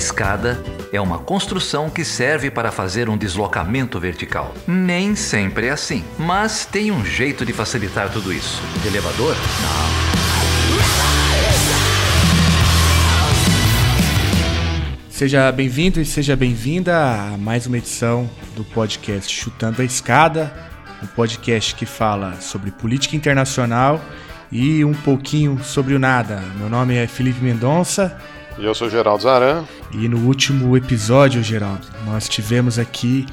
escada é uma construção que serve para fazer um deslocamento vertical. Nem sempre é assim, mas tem um jeito de facilitar tudo isso. De elevador? Não. Seja bem-vindo e seja bem-vinda a mais uma edição do podcast Chutando a Escada, um podcast que fala sobre política internacional e um pouquinho sobre o nada. Meu nome é Felipe Mendonça. E eu sou Geraldo Zaran. E no último episódio, Geraldo, nós tivemos aqui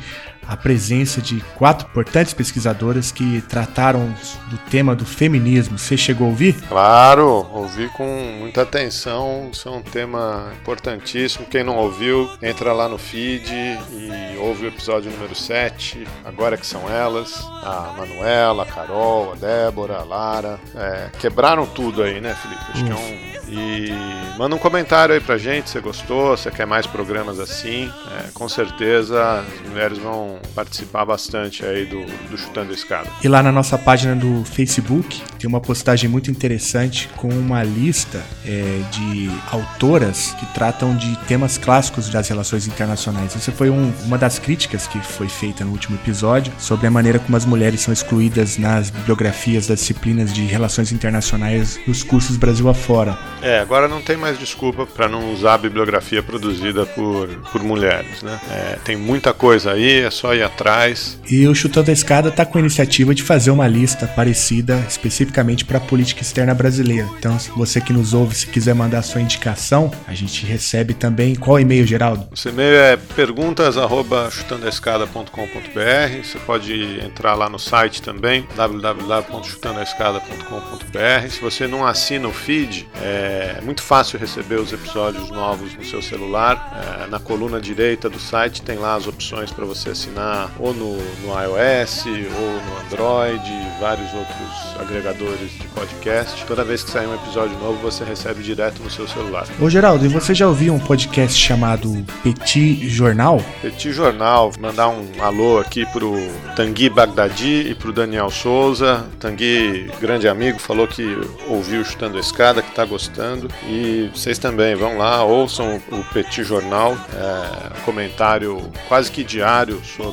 a presença de quatro importantes pesquisadoras que trataram do tema do feminismo. Você chegou a ouvir? Claro, ouvi com muita atenção. Isso é um tema importantíssimo. Quem não ouviu, entra lá no feed e ouve o episódio número 7. Agora que são elas, a Manuela, a Carol, a Débora, a Lara. É, quebraram tudo aí, né, Felipe? Acho que é um e manda um comentário aí pra gente se gostou, se quer mais programas assim. É, com certeza as mulheres vão participar bastante aí do, do Chutando a Escada. E lá na nossa página do Facebook tem uma postagem muito interessante com uma lista é, de autoras que tratam de temas clássicos das relações internacionais. Essa foi um, uma das críticas que foi feita no último episódio sobre a maneira como as mulheres são excluídas nas bibliografias das disciplinas de relações internacionais nos cursos Brasil afora. É, agora não tem mais desculpa para não usar a bibliografia produzida por, por mulheres, né? É, tem muita coisa aí, é só ir atrás. E o Chutando a Escada está com a iniciativa de fazer uma lista parecida especificamente para a política externa brasileira. Então, se você que nos ouve, se quiser mandar sua indicação, a gente recebe também. Qual e-mail, Geraldo? O e-mail é perguntas@chutandoaescada.com.br. Você pode entrar lá no site também, www.chutandoaescada.com.br. Se você não assina o feed, é é muito fácil receber os episódios novos no seu celular. É, na coluna direita do site tem lá as opções para você assinar ou no, no iOS ou no Android, vários outros agregadores de podcast. Toda vez que sair um episódio novo, você recebe direto no seu celular. Ô Geraldo, e você já ouviu um podcast chamado Petit Jornal? Petit Jornal, mandar um alô aqui pro Tanguy Bagdadi e pro Daniel Souza. Tanguy, grande amigo, falou que ouviu Chutando a Escada, que tá gostando gostando. E vocês também vão lá, ouçam o Petit Jornal, é, comentário quase que diário sobre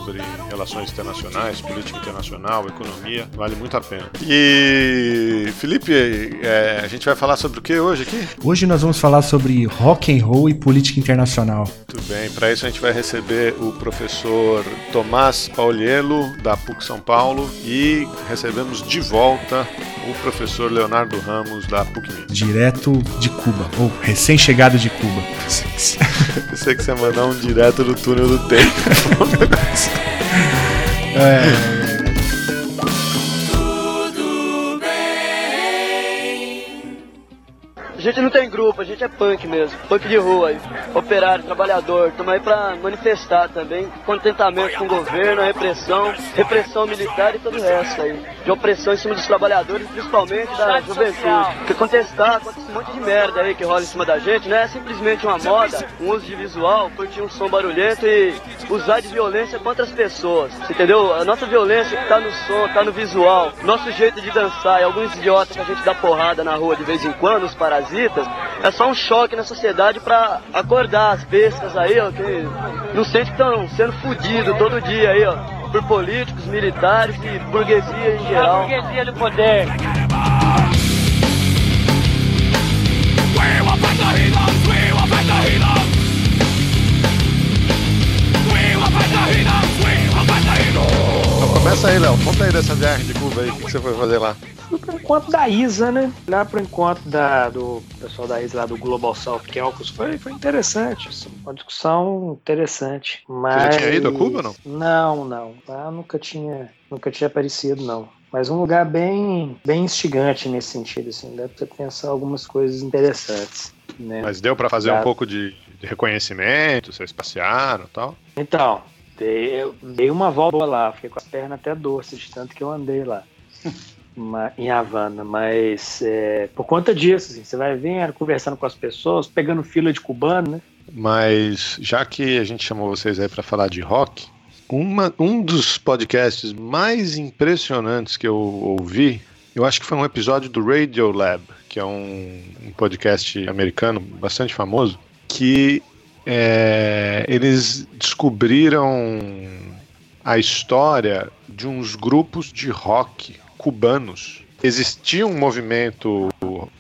relações internacionais, política internacional, economia, vale muito a pena. E Felipe, é, a gente vai falar sobre o que hoje aqui? Hoje nós vamos falar sobre rock and roll e política internacional. Muito bem, para isso a gente vai receber o professor Tomás Paulielo, da PUC São Paulo, e recebemos de volta o professor Leonardo Ramos, da PUC Minas. Direto de Cuba, ou recém-chegado de Cuba. Pensei que você ia mandar um direto do túnel do tempo. é. Gente não tem grupo, a gente é punk mesmo, punk de rua, operário, trabalhador, estamos aí para manifestar também contentamento com o governo, a repressão, repressão militar e todo o resto aí, de opressão em cima dos trabalhadores, principalmente da juventude. Porque contestar contra esse monte de merda aí que rola em cima da gente, não é simplesmente uma moda, um uso de visual, curtir um som barulhento e usar de violência contra as pessoas, entendeu? A nossa violência que tá no som, tá no visual, nosso jeito de dançar e alguns idiotas que a gente dá porrada na rua de vez em quando, os parasitas, parasitas, é só um choque na sociedade para acordar as bestas aí, ó, que não sente que estão sendo fodidos todo dia aí, ó, por políticos, militares e burguesia em geral. A burguesia do poder. Então começa aí, Léo. Conta aí dessa viagem de Cuba aí, o que você foi fazer lá? Fui pro encontro da ISA, né? Lá pro encontro da, do pessoal da ISA lá do Global South Kelcos foi, foi interessante. Assim, uma discussão interessante. Mas... Você já tinha ido a Cuba não? Não, não. Lá nunca tinha, nunca tinha aparecido, não mas um lugar bem, bem instigante nesse sentido, assim, dá você pensar algumas coisas interessantes. Né? Mas deu para fazer um pouco de, de, reconhecimento, vocês passearam e tal? Então, dei, eu dei uma volta lá, fiquei com as pernas até doces, de tanto que eu andei lá. em Havana, mas é, por conta disso, assim, você vai vendo, conversando com as pessoas, pegando fila de cubano, né? Mas já que a gente chamou vocês aí para falar de rock, uma, um dos podcasts mais impressionantes que eu ouvi, eu acho que foi um episódio do Radio Lab, que é um, um podcast americano bastante famoso, que é, eles descobriram a história de uns grupos de rock cubanos. Existia um movimento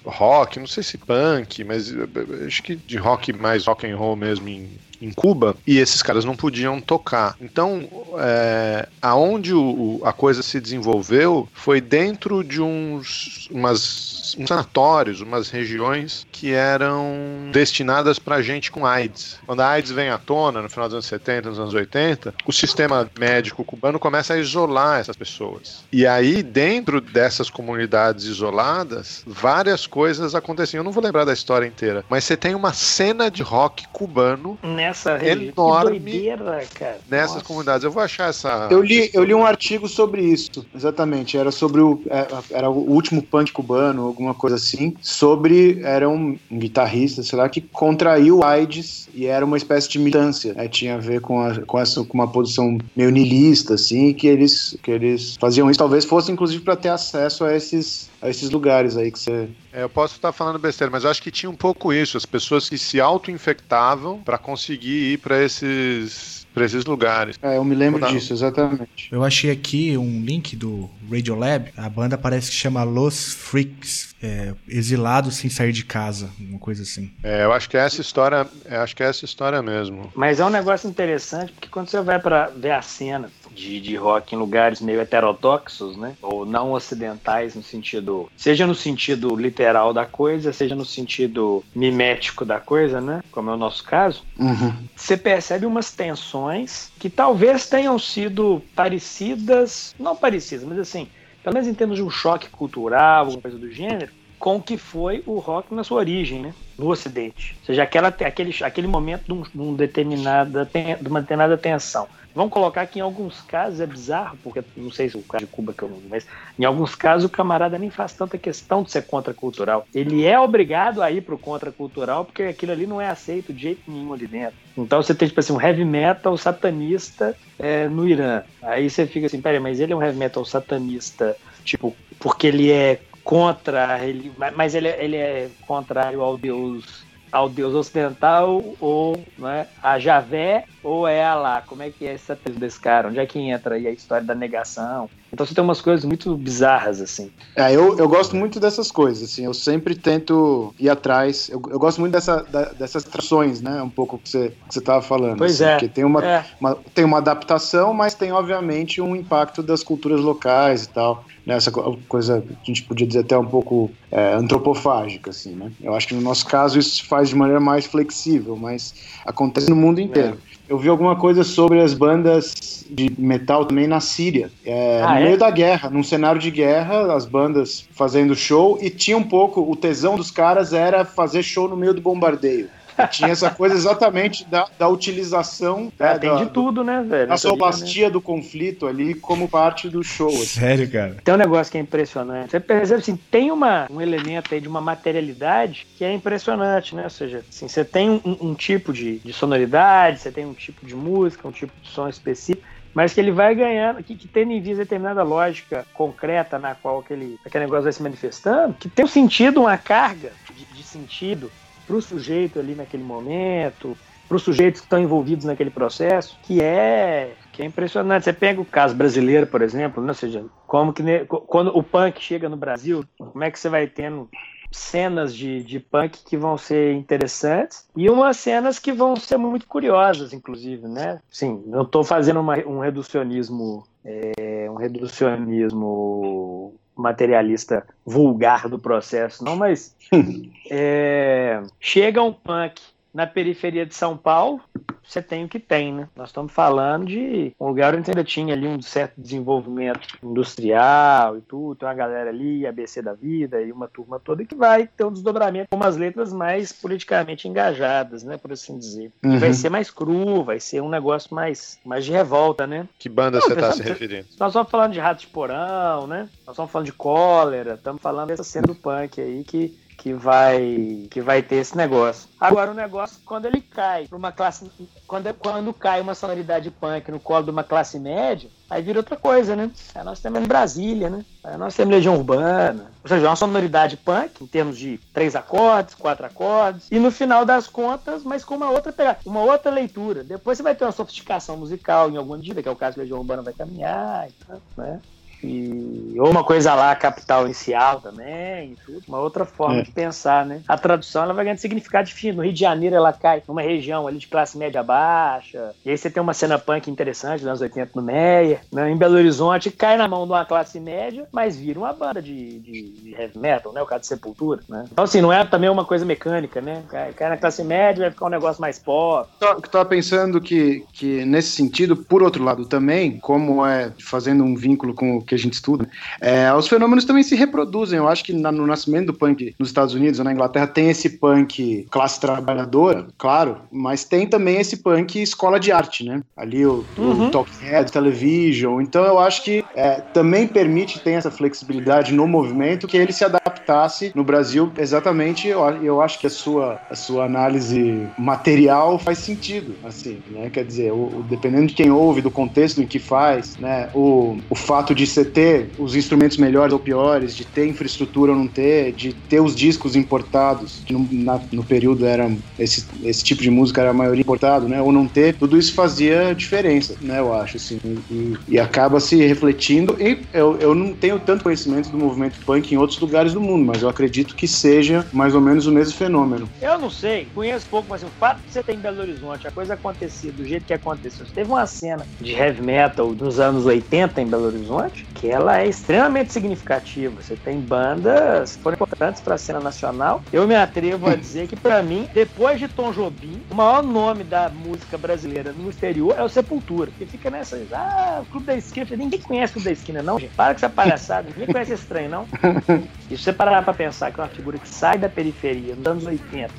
rock, não sei se punk, mas eh, acho que de rock mais rock and roll mesmo em, em Cuba, e esses caras não podiam tocar. Então, é, aonde o, a coisa se desenvolveu foi dentro de uns umas uns sanatórios, umas regiões que eram destinadas para gente com AIDS. Quando a AIDS vem à tona, no final dos anos 70, nos anos 80, o sistema médico cubano começa a isolar essas pessoas. E aí, dentro dessas comunidades isoladas, várias coisas aconteciam. Eu não vou lembrar da história inteira, mas você tem uma cena de rock cubano nessa enorme doideira, nessas Nossa. comunidades. Eu vou achar essa. Eu li, eu li um artigo sobre isso, exatamente. Era sobre o, é, era o último punk cubano, alguma coisa assim, sobre. Era um, um guitarrista, sei lá, que contraiu AIDS e era uma espécie de militância. Né? Tinha a ver com, a, com, essa, com uma posição meio nihilista, assim, que eles, que eles faziam isso. Talvez fosse, inclusive, para ter acesso a esses, a esses lugares aí que você. É, eu posso estar falando besteira, mas eu acho que tinha um pouco isso, as pessoas que se auto-infectavam para conseguir ir para esses para esses lugares. É, eu me lembro Não. disso, exatamente. Eu achei aqui um link do Radiolab. A banda parece que chama Los Freaks, é, exilados sem sair de casa, uma coisa assim. É, eu acho que é essa história, acho que é essa história mesmo. Mas é um negócio interessante porque quando você vai para ver a cena de, de rock em lugares meio heterodoxos, né? Ou não ocidentais no sentido, seja no sentido literal da coisa, seja no sentido mimético da coisa, né? Como é o nosso caso. Uhum. Você percebe umas tensões que talvez tenham sido parecidas, não parecidas, mas assim, pelo menos em termos de um choque cultural, alguma coisa do gênero, com o que foi o rock na sua origem, né? No Ocidente. Ou seja, aquela, aquele, aquele momento de, um, de, um determinada, de uma determinada tensão. Vamos colocar que em alguns casos é bizarro, porque não sei se o caso de Cuba que eu não mas em alguns casos o camarada nem faz tanta questão de ser contracultural. Ele é obrigado a ir pro contracultural porque aquilo ali não é aceito de jeito nenhum ali dentro. Então você tem, tipo assim, um heavy metal satanista é, no Irã. Aí você fica assim, peraí, mas ele é um heavy metal satanista, tipo, porque ele é contra, ele, mas ele, é, ele é contrário ao Deus ao deus ocidental ou né, a Javé ou é Alá? Como é que é essa desse cara? Onde é que entra aí a história da negação? Então você tem umas coisas muito bizarras, assim. É, eu, eu gosto muito dessas coisas, assim, eu sempre tento ir atrás. Eu, eu gosto muito dessa, da, dessas trações, né? Um pouco que você, que você tava falando. Pois assim, é. Que tem uma, é. uma, tem uma adaptação, mas tem, obviamente, um impacto das culturas locais e tal. Né? Essa coisa que a gente podia dizer até um pouco é, antropofágica, assim, né? Eu acho que no nosso caso isso se faz de maneira mais flexível, mas acontece no mundo inteiro. É. Eu vi alguma coisa sobre as bandas de metal também na Síria. É, ah, no é? meio da guerra, num cenário de guerra, as bandas fazendo show e tinha um pouco. O tesão dos caras era fazer show no meio do bombardeio. Tinha essa coisa exatamente da, da utilização. É, né, tem da, de tudo, né, velho? A sobastia né? do conflito ali como parte do show. Assim. Sério, cara? Tem um negócio que é impressionante. Você percebe assim, tem uma, um elemento aí de uma materialidade que é impressionante, né? Ou seja, assim, você tem um, um tipo de, de sonoridade, você tem um tipo de música, um tipo de som específico mas que ele vai ganhando, que, que tendo em vista determinada lógica concreta na qual aquele, aquele negócio vai se manifestando, que tem um sentido, uma carga de, de sentido para o sujeito ali naquele momento, para os sujeitos que estão envolvidos naquele processo, que é que é impressionante. Você pega o caso brasileiro, por exemplo, né? ou seja, como que quando o punk chega no Brasil, como é que você vai tendo cenas de, de punk que vão ser interessantes e umas cenas que vão ser muito curiosas, inclusive, né? Sim, não estou fazendo uma, um reducionismo, é, um reducionismo materialista vulgar do processo, não, mas é, chega um punk na periferia de São Paulo, você tem o que tem, né? Nós estamos falando de um lugar onde ainda tinha ali um certo desenvolvimento industrial e tudo, tem uma galera ali, ABC da vida e uma turma toda que vai ter um desdobramento com umas letras mais politicamente engajadas, né, por assim dizer. Uhum. Vai ser mais cru, vai ser um negócio mais, mais de revolta, né? Que banda você está se referindo? Nós estamos falando de Rato de Porão, né? Nós estamos falando de Cólera, estamos falando dessa cena do punk aí que que vai que vai ter esse negócio. Agora o negócio quando ele cai para uma classe quando quando cai uma sonoridade punk no colo de uma classe média, aí vira outra coisa, né? Aí nós temos em Brasília, né? Aí nós temos Legião Urbana, ou seja, uma sonoridade punk em termos de três acordes, quatro acordes, e no final das contas, mas com uma outra pegada, uma outra leitura. Depois você vai ter uma sofisticação musical em alguma medida, que é o caso que Legião Urbana vai caminhar, né? E, ou uma coisa lá, capital inicial também, tudo. Uma outra forma é. de pensar, né? A tradução ela vai ganhando significado definido. No Rio de Janeiro ela cai numa região ali de classe média baixa. E aí você tem uma cena punk interessante dos anos 80 no Meia. Né? Em Belo Horizonte cai na mão de uma classe média, mas vira uma banda de, de, de heavy metal, né? O caso de Sepultura, né? Então assim, não é também uma coisa mecânica, né? Cai, cai na classe média, vai ficar um negócio mais pop. Eu tava pensando que, que nesse sentido, por outro lado também, como é fazendo um vínculo com o que que a gente estuda, é, os fenômenos também se reproduzem. Eu acho que na, no nascimento do punk nos Estados Unidos ou na Inglaterra tem esse punk classe trabalhadora, claro, mas tem também esse punk escola de arte, né? Ali o, uhum. o Talkhead, Television. Então eu acho que é, também permite, tem essa flexibilidade no movimento que ele se adaptasse no Brasil exatamente. Eu, eu acho que a sua, a sua análise material faz sentido, assim, né? Quer dizer, o, o, dependendo de quem ouve, do contexto em que faz, né? O, o fato de ser ter os instrumentos melhores ou piores, de ter infraestrutura ou não ter, de ter os discos importados, que no, na, no período era esse, esse tipo de música era a maioria importado, né? Ou não ter, tudo isso fazia diferença, né? Eu acho, assim. E, e acaba se refletindo. E eu, eu não tenho tanto conhecimento do movimento punk em outros lugares do mundo, mas eu acredito que seja mais ou menos o mesmo fenômeno. Eu não sei, conheço pouco, mas o fato de você ter em Belo Horizonte a coisa acontecer do jeito que aconteceu, teve uma cena de heavy metal dos anos 80 em Belo Horizonte, que ela é extremamente significativa. Você tem bandas que foram importantes para a cena nacional. Eu me atrevo a dizer que, para mim, depois de Tom Jobim, o maior nome da música brasileira no exterior é o Sepultura. Que fica nessa, ah, o Clube da Esquina. Ninguém conhece o Clube da Esquina, não, gente. Para com essa palhaçada. Ninguém conhece esse trem, não. E se você parar para pensar que é uma figura que sai da periferia nos anos 80,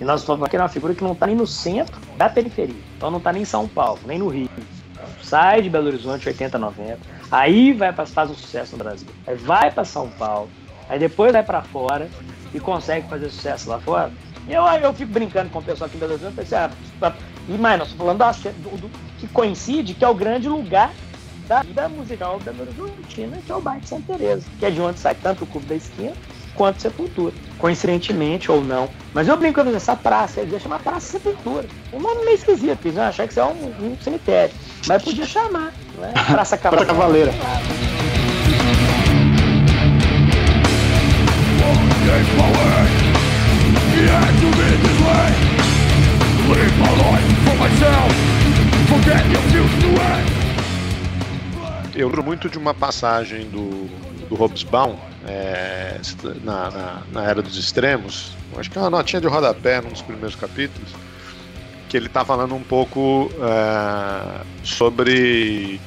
e nós estamos aqui é uma figura que não está nem no centro da periferia. Então não está nem em São Paulo, nem no Rio. Sai de Belo Horizonte 80, 90 Aí vai para faz um sucesso no Brasil. Aí vai para São Paulo. Aí depois vai para fora e consegue fazer sucesso lá fora. E eu, eu fico brincando com o pessoal aqui em Belo Horizonte. Pensei, ah, e mais, nós estamos falando do, do, que coincide que é o grande lugar da vida musical Belo Horizontina, que é o bairro de Santa Teresa, que é de onde sai tanto o Clube da Esquina quanto Sepultura. Coincidentemente ou não. Mas eu brinco com essa praça, ele ia chamar Praça Sepultura. Um nome meio esquisito, eles iam achar que isso é um, um cemitério. Mas podia chamar, não é? Praça Cavaleira. Praça Cavaleira. Eu lembro muito de uma passagem do, do Hobsbawm é, na, na, na, Era dos Extremos. Acho que é uma notinha de rodapé num dos primeiros capítulos que ele está falando um pouco uh, sobre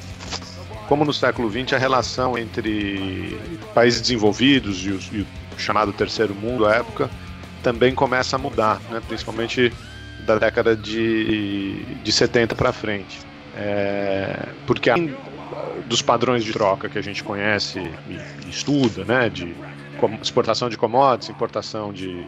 como no século XX a relação entre países desenvolvidos e, os, e, o chamado terceiro mundo à época também começa a mudar, né? principalmente da década de, de 70 para frente. É, porque dos padrões de troca que a gente conhece e, estuda, né, de exportação de commodities, importação de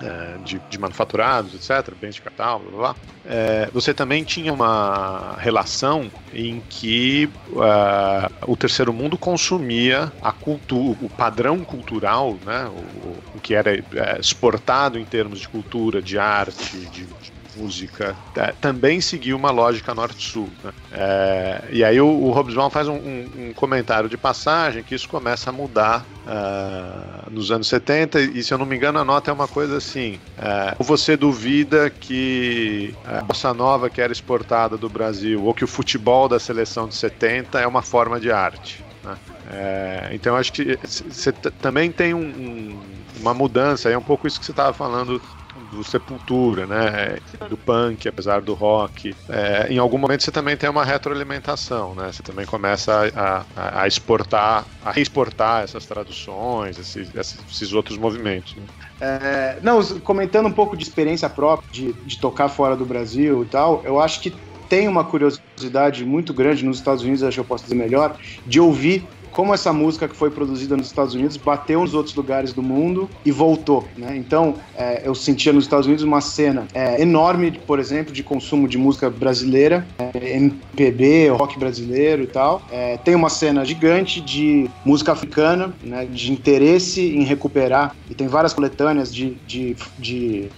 é, de, de, manufaturados, etc., bens de capital, blá, blá, blá. É, você também tinha uma relação em que uh, o terceiro mundo consumia a cultura, o padrão cultural, né, o, o que era é, exportado em termos de cultura, de arte, de, de música é, também seguiu uma lógica norte-sul. Né? É, e aí o, o Hobsbawm faz um, um, um, comentário de passagem que isso começa a mudar uh, nos anos 70 e se eu não me engano a nota é uma coisa assim uh, ou você duvida que a bossa nova que era exportada do Brasil ou que o futebol da seleção de 70 é uma forma de arte. Né? É, então acho que você também tem um, uma mudança, é um pouco isso que você estava falando do Sepultura, né? Do punk, apesar do rock. É, em algum momento você também tem uma retroalimentação, né? Você também começa a, a, a exportar, a reexportar essas traduções, esses, esses outros movimentos. Né? É, não, comentando um pouco de experiência própria, de, de tocar fora do Brasil e tal, eu acho que tem uma curiosidade muito grande nos Estados Unidos, acho que eu posso dizer melhor, de ouvir como essa música que foi produzida nos Estados Unidos bateu nos outros lugares do mundo e voltou, né? Então, é, eu sentia nos Estados Unidos uma cena é, enorme, por exemplo, de consumo de música brasileira, é, MPB, rock brasileiro e tal. É, tem uma cena gigante de música africana, né? De interesse em recuperar e tem várias coletâneas de, de, de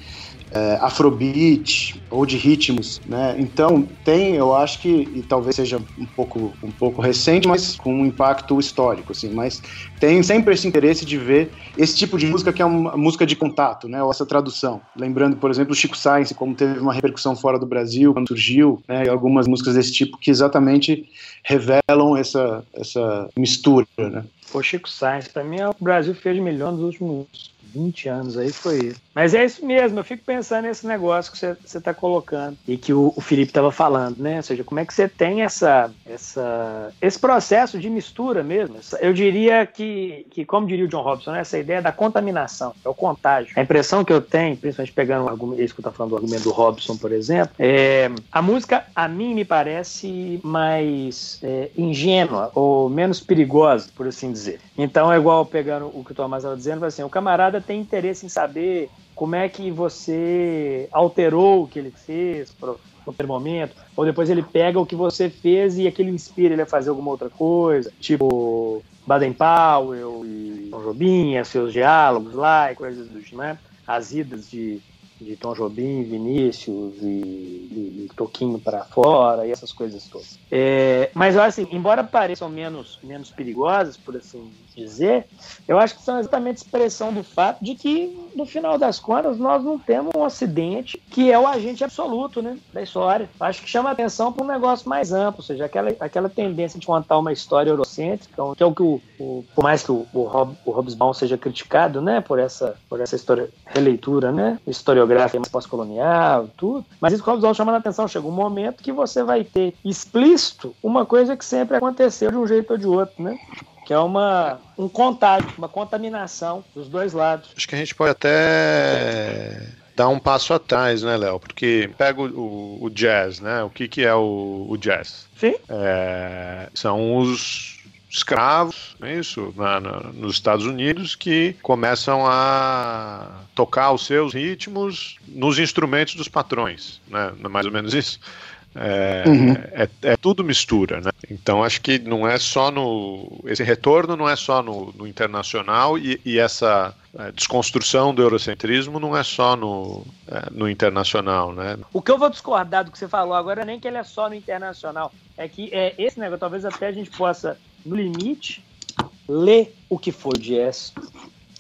é, afrobeat ou de ritmos, né? Então tem, eu acho que e talvez seja um pouco um pouco recente, mas com um impacto histórico, assim. Mas tem sempre esse interesse de ver esse tipo de música que é uma música de contato, né? Ou essa tradução. Lembrando, por exemplo, o Chico Science, como teve uma repercussão fora do Brasil quando surgiu, né? E algumas músicas desse tipo que exatamente revelam essa essa mistura, né? O Chico Science, para mim, é o Brasil fez melhor nos últimos 20 anos aí foi isso. Mas é isso mesmo, eu fico pensando nesse negócio que você está colocando e que o, o Felipe estava falando, né? Ou seja, como é que você tem essa, essa, esse processo de mistura mesmo? Eu diria que, que, como diria o John Robson, essa ideia da contaminação, é o contágio. A impressão que eu tenho, principalmente pegando argumento, isso que eu estou falando do argumento do Robson, por exemplo, é a música, a mim, me parece mais é, ingênua ou menos perigosa, por assim dizer. Então é igual pegando o que o Tomás estava dizendo, assim, o camarada tem interesse em saber como é que você alterou o que ele fez no primeiro momento, ou depois ele pega o que você fez e aquilo inspira ele a fazer alguma outra coisa, tipo Baden Powell e Tom Jobim, seus diálogos lá e coisas do tipo, né? As idas de de Tom Jobim, Vinícius e, e, e Toquinho para fora e essas coisas todas. É, mas assim, embora pareçam menos, menos perigosas, por assim dizer, eu acho que são exatamente expressão do fato de que, no final das contas, nós não temos um acidente que é o agente absoluto né, da história. Acho que chama atenção para um negócio mais amplo, ou seja, aquela, aquela tendência de contar uma história eurocêntrica, que é o que o, o por mais que o, o, Rob, o Hobsbawm seja criticado né, por, essa, por essa história, releitura né, historiográfica mais pós-colonial, tudo. Mas isso que o chama a atenção. Chega um momento que você vai ter explícito uma coisa que sempre aconteceu de um jeito ou de outro, né? Que é uma, um contágio, uma contaminação dos dois lados. Acho que a gente pode até dar um passo atrás, né, Léo? Porque pega o, o, jazz, né? O que, que é o, o jazz? Sim. É, são os escravos, é isso, na, na, nos Estados Unidos, que começam a tocar os seus ritmos nos instrumentos dos patrões, né? É mais ou menos isso. É, uhum. é, é, tudo mistura, né? Então acho que não é só no. Esse retorno não é só no, no internacional e, e essa é, desconstrução do eurocentrismo não é só no, é, no internacional, né? O que eu vou discordar do que você falou agora nem que ele é só no internacional, é que é, esse negócio talvez até a gente possa no limite, ler o que foi o jazz,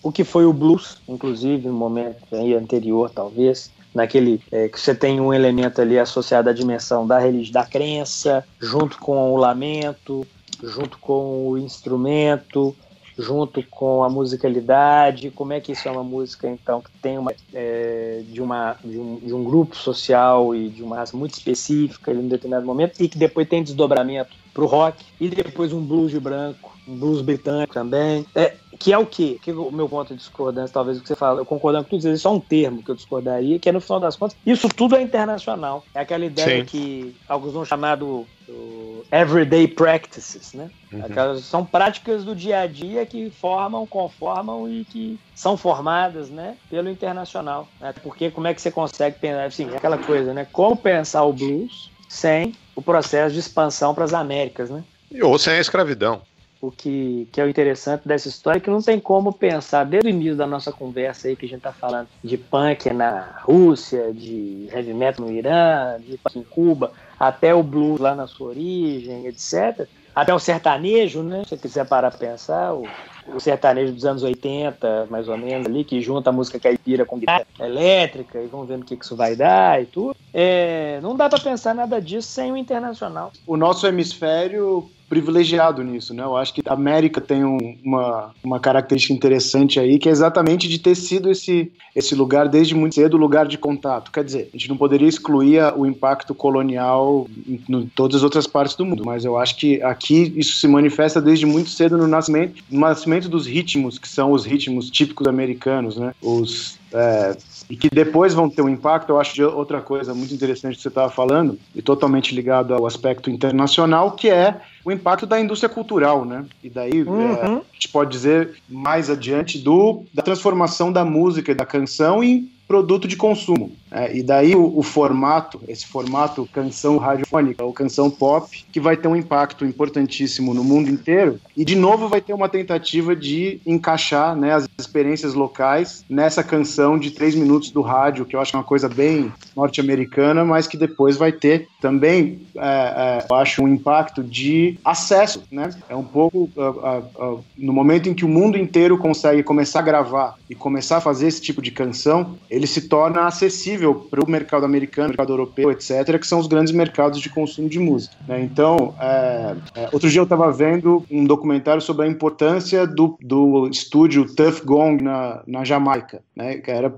o que foi o blues, inclusive no momento anterior, talvez, naquele é, que você tem um elemento ali associado à dimensão da religião, da crença, junto com o lamento, junto com o instrumento, junto com a musicalidade, como é que isso é uma música então que tem uma é, de uma de um, de um, grupo social e de uma raça muito específica em um determinado momento e que depois tem desdobramento para o rock e depois um blues de branco, um blues britânico também. É, que é o quê? Que o meu ponto de discordância, talvez o que você fala, eu concordando com tudo isso, é só um termo que eu discordaria, que é no final das contas, isso tudo é internacional. É aquela ideia Sim. que alguns vão chamar do, do everyday practices, né? Uhum. Aquelas são práticas do dia a dia que formam, conformam e que são formadas, né, pelo internacional. Né? Porque como é que você consegue pensar, assim, aquela coisa, né? Como pensar o blues sem o processo de expansão para as Américas, né? Ou sem a escravidão. O que, que é o interessante dessa história é que não tem como pensar, desde o início da nossa conversa aí, que a gente está falando de punk na Rússia, de heavy metal no Irã, de punk em Cuba, até o blues lá na sua origem, etc. Até o sertanejo, né? Se você quiser parar para pensar, o, o sertanejo dos anos 80, mais ou menos, ali, que junta a música caipira com guitarra elétrica, e vamos ver o que isso vai dar e tudo. É, não dá para pensar nada disso sem o internacional. O nosso hemisfério privilegiado nisso, né? Eu acho que a América tem um, uma, uma característica interessante aí, que é exatamente de ter sido esse, esse lugar desde muito cedo lugar de contato. Quer dizer, a gente não poderia excluir o impacto colonial em, em todas as outras partes do mundo, mas eu acho que aqui isso se manifesta desde muito cedo no nascimento, no nascimento dos ritmos, que são os ritmos típicos americanos, né? Os é, e que depois vão ter um impacto, eu acho de outra coisa muito interessante que você estava falando, e totalmente ligado ao aspecto internacional, que é o impacto da indústria cultural, né? E daí uhum. é, a gente pode dizer mais adiante do, da transformação da música e da canção em produto de consumo. É, e daí o, o, formato, esse formato canção radiofônica ou canção pop, que vai ter um impacto importantíssimo no mundo inteiro. E de novo vai ter uma tentativa de encaixar né, as experiências locais nessa canção de três minutos do rádio, que eu acho uma coisa bem norte-americana, mas que depois vai ter também, é, é, eu acho, um impacto de acesso. Né? É um pouco uh, uh, uh, no momento em que o mundo inteiro consegue começar a gravar e começar a fazer esse tipo de canção, ele se torna acessível para o mercado americano, mercado europeu, etc., que são os grandes mercados de consumo de música. Né? Então, é, é, outro dia eu estava vendo um documentário sobre a importância do, do estúdio Tuff Gong na, na Jamaica, né? que era,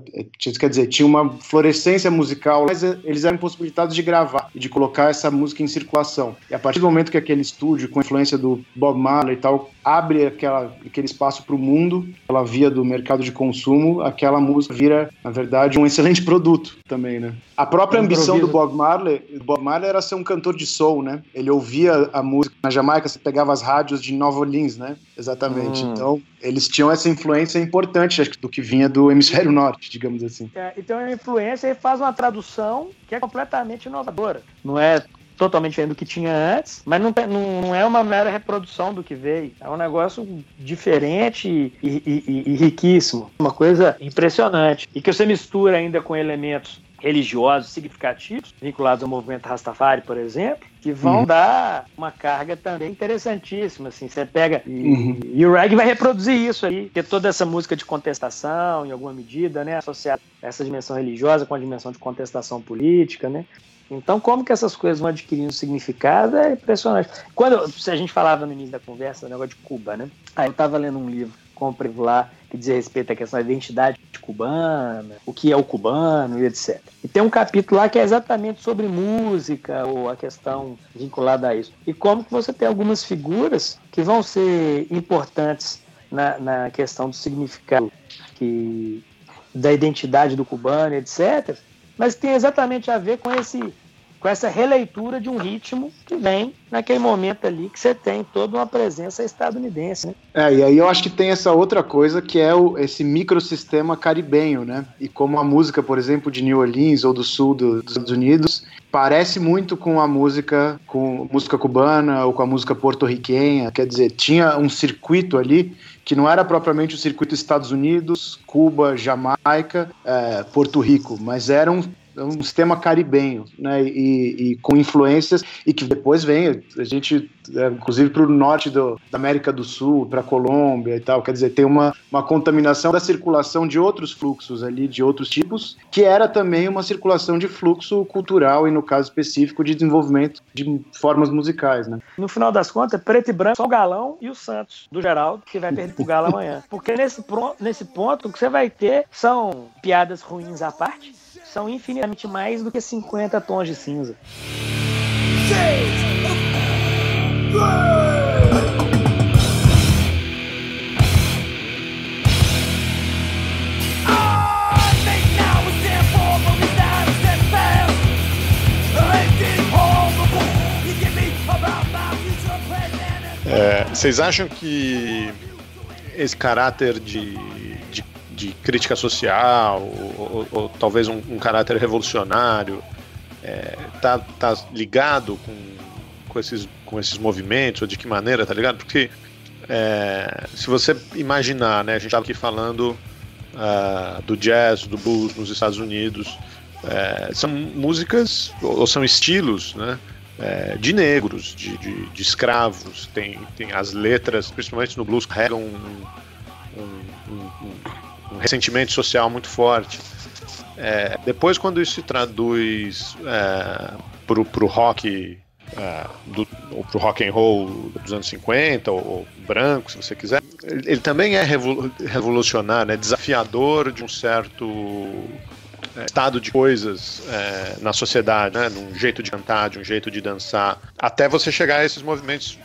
quer dizer, tinha uma florescência musical, mas eles eram impossibilitados de gravar e de colocar essa música em circulação. E a partir do momento que aquele estúdio, com a influência do Bob Marley e tal, abre aquela, aquele espaço para o mundo, pela via do mercado de consumo, aquela música vira, na verdade, um excelente produto também, né? A própria ambição do Bob Marley, Bob Marley era ser um cantor de soul, né? Ele ouvia a música na Jamaica, você pegava as rádios de Nova Orleans, né? Exatamente. Hum. Então, eles tinham essa influência importante acho, do que vinha do hemisfério norte, digamos assim. É, então, a influência e faz uma tradução que é completamente inovadora. Não é totalmente diferente do que tinha antes, mas não, não, é uma mera reprodução do que veio. É um negócio diferente e, e, e, e riquíssimo. Uma coisa impressionante. E que você mistura ainda com elementos religiosos significativos, vinculados ao movimento Rastafari, por exemplo, que vão uhum. dar uma carga também interessantíssima. Assim, você pega. Uhum. E, e, o reggae vai reproduzir isso aí, porque toda essa música de contestação, em alguma medida, né, associada a essa dimensão religiosa com a dimensão de contestação política, né? Então, como que essas coisas vão adquirindo significado é impressionante. Quando se a gente falava no início da conversa, o negócio de Cuba, né? Aí eu estava lendo um livro, comprei lá, que dizia respeito à questão da identidade cubana, o que é o cubano e etc. E tem um capítulo lá que é exatamente sobre música ou a questão vinculada a isso. E como que você tem algumas figuras que vão ser importantes na, na questão do significado que, da identidade do cubano, etc mas tem exatamente a ver com esse com essa releitura de um ritmo que vem naquele momento ali que você tem toda uma presença estadunidense, né? É, e aí eu acho que tem essa outra coisa que é o, esse microsistema caribenho, né? E como a música, por exemplo, de New Orleans ou do sul do, dos Estados Unidos parece muito com a música com música cubana ou com a música porto-riquenha, quer dizer, tinha um circuito ali que não era propriamente o circuito Estados Unidos, Cuba, Jamaica, é, Porto Rico, mas era um é um sistema caribenho, né? E, e, com influências e que depois vem a gente, é, inclusive para o norte do, da América do Sul, para a Colômbia e tal. Quer dizer, tem uma, uma contaminação da circulação de outros fluxos ali, de outros tipos, que era também uma circulação de fluxo cultural e no caso específico de desenvolvimento de formas musicais, né? No final das contas, preto e branco só o Galão e o Santos do Geraldo que vai perder pro Galo amanhã, porque nesse nesse ponto o que você vai ter são piadas ruins à parte são infinitamente mais do que 50 tons de cinza. É, vocês acham que esse caráter de de crítica social, ou, ou, ou talvez um, um, caráter revolucionário, é, tá, tá ligado com, com, esses, com esses movimentos, ou de que maneira, tá ligado? Porque é, se você imaginar, né, a gente estava aqui falando uh, do jazz, do blues nos Estados Unidos, é, são músicas, ou são estilos, né? É, de negros, de, de, de, escravos, tem, tem as letras, principalmente no blues, carregam um, um, um, um ressentimento social muito forte. É, depois, quando isso se traduz é, pro, pro rock é, do, pro rock and roll dos anos 50 ou, ou branco, se você quiser, ele, ele também é revolucionário, né, desafiador de um certo é, estado de coisas é, na sociedade, né, num jeito de cantar, de um jeito de dançar, até você chegar a esses movimentos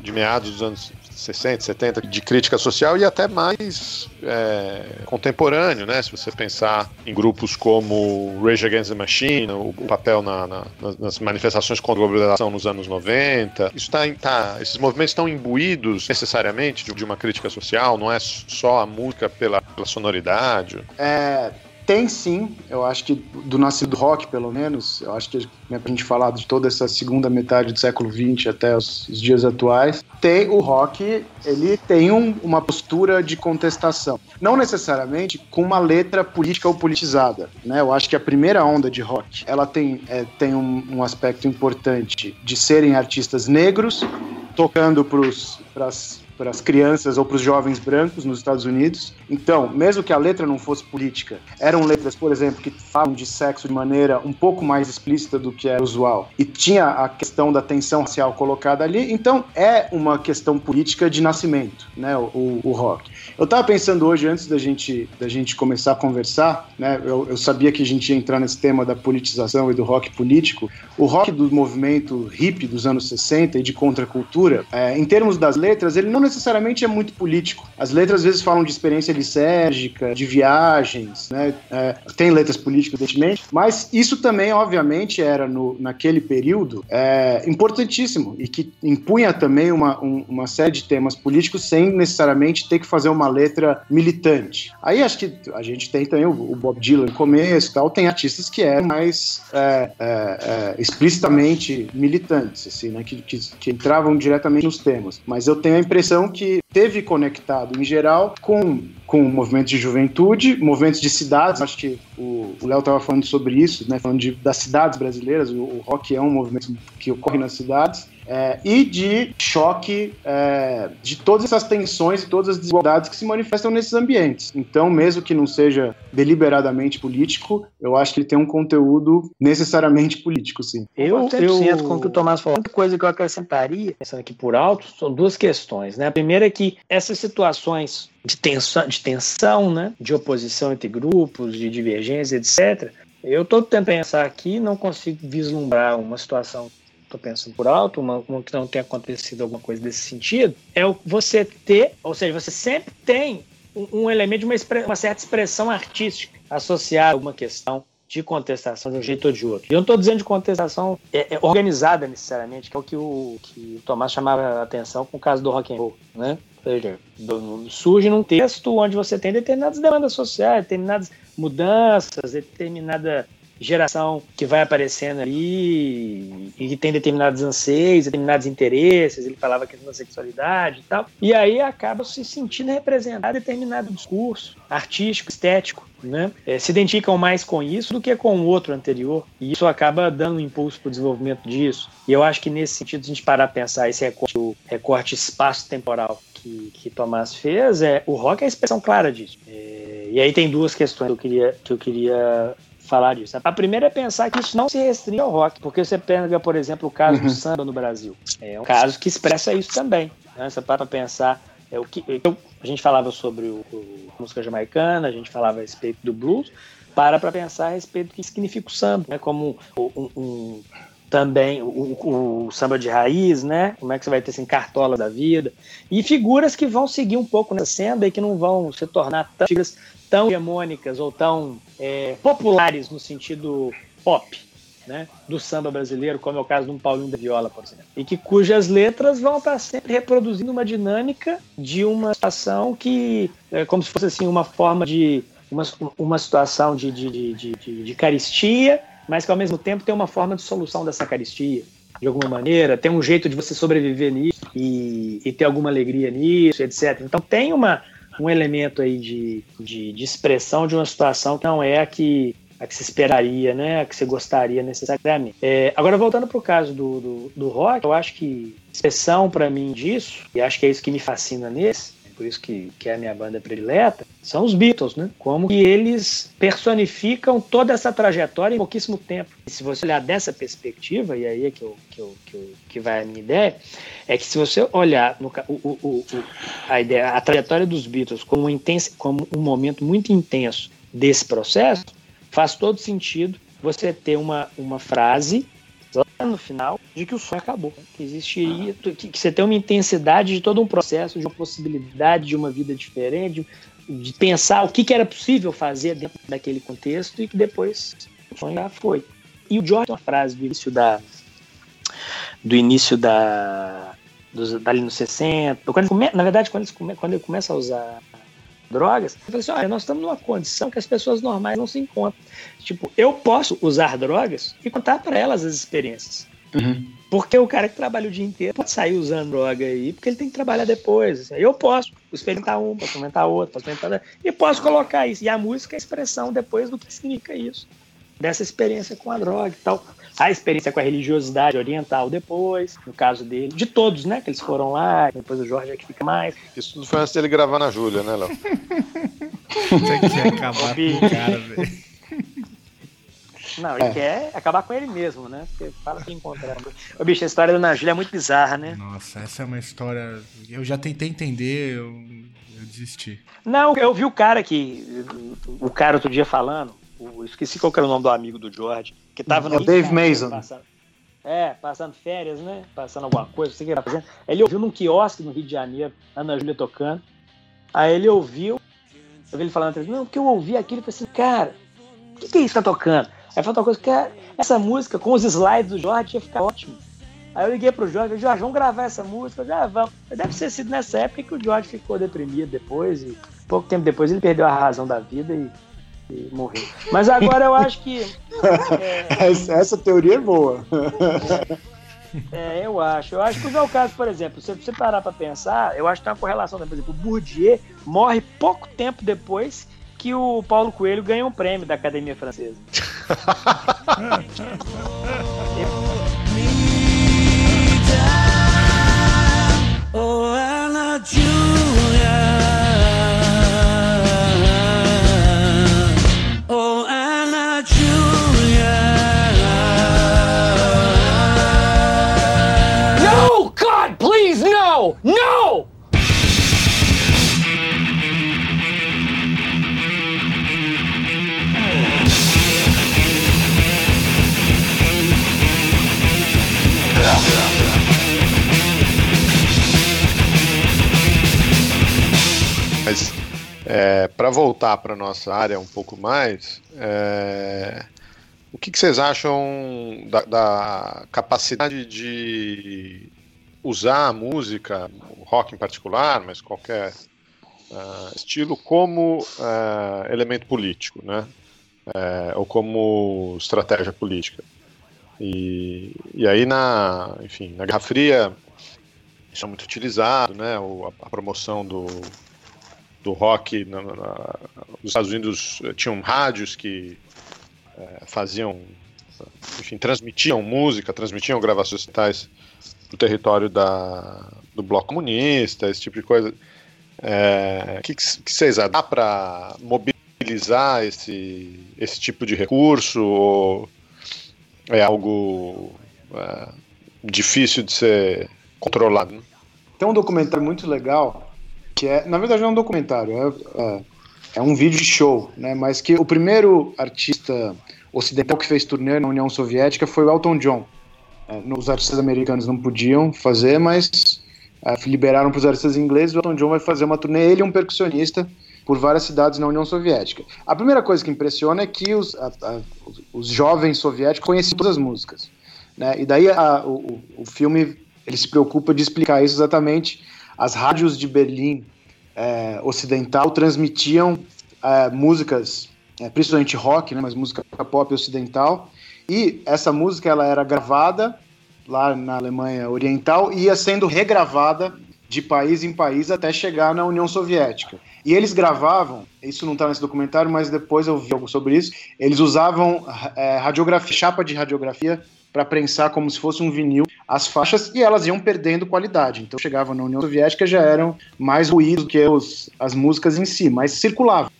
de meados dos anos 60, 70 de crítica social e até mais é, contemporâneo, né? Se você pensar em grupos como Rage Against the Machine, o, papel na, na, nas manifestações contra a globalização nos anos 90, isso tá, tá, esses movimentos estão imbuídos necessariamente de, de, uma crítica social, não é só a música pela, pela sonoridade. É, tem sim, eu acho que do nascido do rock, pelo menos, eu acho que né, pra gente falar de toda essa segunda metade do século XX até os, os dias atuais, tem o rock, ele tem um, uma postura de contestação. Não necessariamente com uma letra política ou politizada, né? Eu acho que a primeira onda de rock, ela tem, é, tem um, um aspecto importante de serem artistas negros, tocando para as para as crianças ou para os jovens brancos nos Estados Unidos. Então, mesmo que a letra não fosse política, eram letras, por exemplo, que falam de sexo de maneira um pouco mais explícita do que é usual. E tinha a questão da tensão racial colocada ali. Então, é uma questão política de nascimento, né, o, o rock. Eu estava pensando hoje, antes da gente, da gente começar a conversar, né, eu, eu sabia que a gente ia entrar nesse tema da politização e do rock político. O rock do movimento hippie dos anos 60 e de contracultura, é, em termos das letras, ele não necessariamente é muito político. As letras às vezes falam de experiência lisérgica, de viagens, né? É, tem letras políticas, evidentemente, mas isso também, obviamente, era no, naquele período é, importantíssimo e que impunha também uma, um, uma série de temas políticos sem necessariamente ter que fazer uma letra militante. Aí acho que a gente tem também o, o Bob Dylan no começo tal, tem artistas que eram mais é, é, é, explicitamente militantes, assim, né? Que, que, que entravam diretamente nos temas. Mas eu tenho a impressão que teve conectado, em geral, com, com movimentos de juventude, movimentos de cidades. Acho que o Léo estava falando sobre isso, né, falando de, das cidades brasileiras. O, o rock é um movimento que ocorre nas cidades é, e de choque é, de todas essas tensões e todas as desigualdades que se manifestam nesses ambientes. Então, mesmo que não seja deliberadamente político, eu acho que ele tem um conteúdo necessariamente político, sim. Eu, eu com o que o Tomás falou. Uma coisa que eu acrescentaria, pensando aqui por alto, são duas questões. Né? A primeira é que essas situações de tensão, de tensão, né? de oposição entre grupos, de divergência, etc., eu estou tentando pensar aqui, não consigo vislumbrar uma situação estou pensando por alto, uma, uma, que não tenha acontecido alguma coisa desse sentido, é o você ter, ou seja, você sempre tem um, um elemento de uma, uma, certa expressão artística associada a uma questão de contestação de um jeito ou de outro. E eu não estou dizendo de contestação é, é, organizada necessariamente, que é o que o, que o Tomás chamava a atenção com o caso do rock and roll, né? Ou seja, surge num texto onde você tem determinadas demandas sociais, determinadas mudanças, determinada geração que vai aparecendo ali e que tem determinados anseios, determinados interesses, ele falava questão da sexualidade e tal, e aí acaba se sentindo representado determinado discurso artístico, estético, né? É, se identificam mais com isso do que com o outro anterior, e isso acaba dando um impulso para o desenvolvimento disso. E eu acho que nesse sentido, se a gente parar a pensar esse recorte, o recorte espaço-temporal que, que Tomás fez, é, o rock é a expressão clara disso. É, e aí tem duas questões que eu queria, que eu queria falar disso. A primeira é pensar que isso não se restringe ao rock, porque você pega, por exemplo, o caso uhum. do samba no Brasil. É um caso que expressa isso também. Né? Você para pensar é o que eu, a gente falava sobre o, o, a música jamaicana, a gente falava a respeito do blues, para para pensar a respeito do que significa o samba, né? Como um, um também o, o, samba de raiz, né? Como é que você vai ter assim, cartola da vida e figuras que vão seguir um pouco nessa senda e que não vão se tornar tão, tão hegemônicas ou tão é, populares no sentido pop, né, do samba brasileiro, como é o caso de um Paulinho da Viola, por exemplo, e que cujas letras vão estar sempre reproduzindo uma dinâmica de uma situação que é como se fosse assim uma forma de uma, uma situação de, de, de, de, de caristia, mas que ao mesmo tempo tem uma forma de solução dessa caristia de alguma maneira, tem um jeito de você sobreviver nisso e, e ter alguma alegria nisso, etc. Então tem uma, um elemento aí de, de, de, expressão de uma situação que não é a que, a que se esperaria, né? A que você gostaria necessariamente. É, agora, voltando para o caso do, do, do rock, eu acho que expressão para mim disso, e acho que é isso que me fascina nesse, por isso que, que é a minha banda predileta, são os Beatles, né? Como que eles personificam toda essa trajetória em pouquíssimo tempo. E se você olhar dessa perspectiva, e aí é que, eu, que, eu, que, eu, que vai a minha ideia, é que se você olhar no, o, o, o, a, ideia, a trajetória dos Beatles como intenso, como um momento muito intenso desse processo, faz todo sentido você ter uma, uma frase no final de que o sonho acabou, que existiria, que, que você tem uma intensidade de todo um processo, de uma possibilidade de uma vida diferente, de, de pensar o que, que, era possível fazer dentro daquele contexto e que depois o sonho já foi. E o George uma frase do início da do início da dos, dali nos 60, quando na verdade quando, quando ele começa a usar drogas, eu falei assim, olha, nós estamos numa condição que as pessoas normais não se encontram. Tipo, eu posso usar drogas e contar para elas as experiências. Uhum. Porque o cara que trabalha o dia inteiro pode sair usando droga aí, porque ele tem que trabalhar depois. Eu posso experimentar um, posso experimentar outro, posso experimentar e posso colocar isso. E a música é a expressão depois do que significa isso. Dessa experiência com a droga e tal. A experiência com a religiosidade oriental depois, no caso dele, de todos, né? Que eles foram lá, depois o Jorge é que fica mais. Isso tudo foi antes dele gravar na Júlia, né, Léo? Você quer acabar com o cara, velho. Não, ele é. quer acabar com ele mesmo, né? Porque fala que encontrar. Ô, bicho, a história da Ana Júlia é muito bizarra, né? Nossa, essa é uma história. Eu já tentei entender, eu, eu desisti. Não, eu vi o cara que. O cara outro dia falando. Eu esqueci qual era o nome do amigo do George. Que tava no. É o Dave Mason. Passando, é, passando férias, né? Passando alguma coisa, não sei o que ele tá fazendo. Ele ouviu num quiosque no Rio de Janeiro, Ana Júlia tocando. Aí ele ouviu. Eu vi ele falando, não, porque eu ouvi aquilo e falei assim, cara, o que, que é isso que tá tocando? Aí falou uma coisa, que essa música com os slides do Jorge ia ficar ótimo. Aí eu liguei pro Jorge, falei, Jorge, vamos gravar essa música? Já vamos. Deve ter sido nessa época que o Jorge ficou deprimido depois, e pouco tempo depois ele perdeu a razão da vida e, e morreu. Mas agora eu acho que. É, essa, essa, teoria é boa. É, eu acho. Eu acho que o caso, por exemplo, se você parar para pensar, eu acho que tem uma correlação, por exemplo, o Bourdieu morre pouco tempo depois que o Paulo Coelho ganha um prêmio da Academia Francesa. oh, Anna Julia. É, para voltar para nossa área um pouco mais, é, o que, que, vocês acham da, da, capacidade de usar a música, o rock em particular, mas qualquer uh, estilo, como uh, elemento político, né? É, ou como estratégia política? E, e aí na, enfim, na Guerra Fria isso é muito utilizado, né? a, a promoção do do rock na, na, nos Estados Unidos eh, tinham rádios que é, faziam, enfim, transmitiam música, transmitiam gravações digitais do território da, do bloco comunista, esse tipo de coisa. É, que, que vocês dá para mobilizar esse, esse tipo de recurso ou é algo é, difícil de ser controlado? Né? Tem um documentário muito legal que é, na verdade, não é um documentário, é, é, é, um vídeo de show, né? Mas que o primeiro artista ocidental que fez turnê na União Soviética foi o Elton John. É, os artistas americanos não podiam fazer, mas é, liberaram para os artistas ingleses. O Elton John vai fazer uma turnê, ele é um percussionista por várias cidades na União Soviética. A primeira coisa que impressiona é que os, a, a, os jovens soviéticos conheciam todas as músicas. Né? E daí a, o, o filme ele se preocupa de explicar isso exatamente as rádios de Berlim é, ocidental transmitiam é, músicas, é, principalmente rock, né, mas música pop ocidental, e essa música ela era gravada lá na Alemanha Oriental ia sendo regravada de país em país até chegar na União Soviética. E eles gravavam, isso não está nesse documentário, mas depois eu vi algo sobre isso, eles usavam é, radiografia, chapa de radiografia para prensar como se fosse um vinil as faixas e elas iam perdendo qualidade. Então chegavam na União Soviética já eram mais ruídos do que os, as músicas em si, mas circulavam.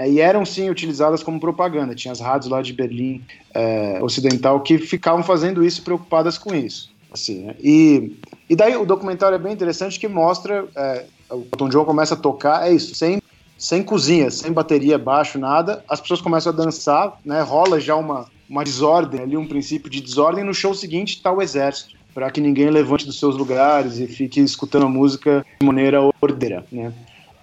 É, e eram sim utilizadas como propaganda. Tinha as rádios lá de Berlim é, Ocidental que ficavam fazendo isso, preocupadas com isso. Assim, né? e, e daí o documentário é bem interessante que mostra é, o Tom John começa a tocar, é isso, sem, sem cozinha, sem bateria, baixo, nada. As pessoas começam a dançar, né? Rola já uma uma desordem ali, um princípio de desordem, no show seguinte está o exército, para que ninguém levante dos seus lugares e fique escutando a música de maneira ordeira, né?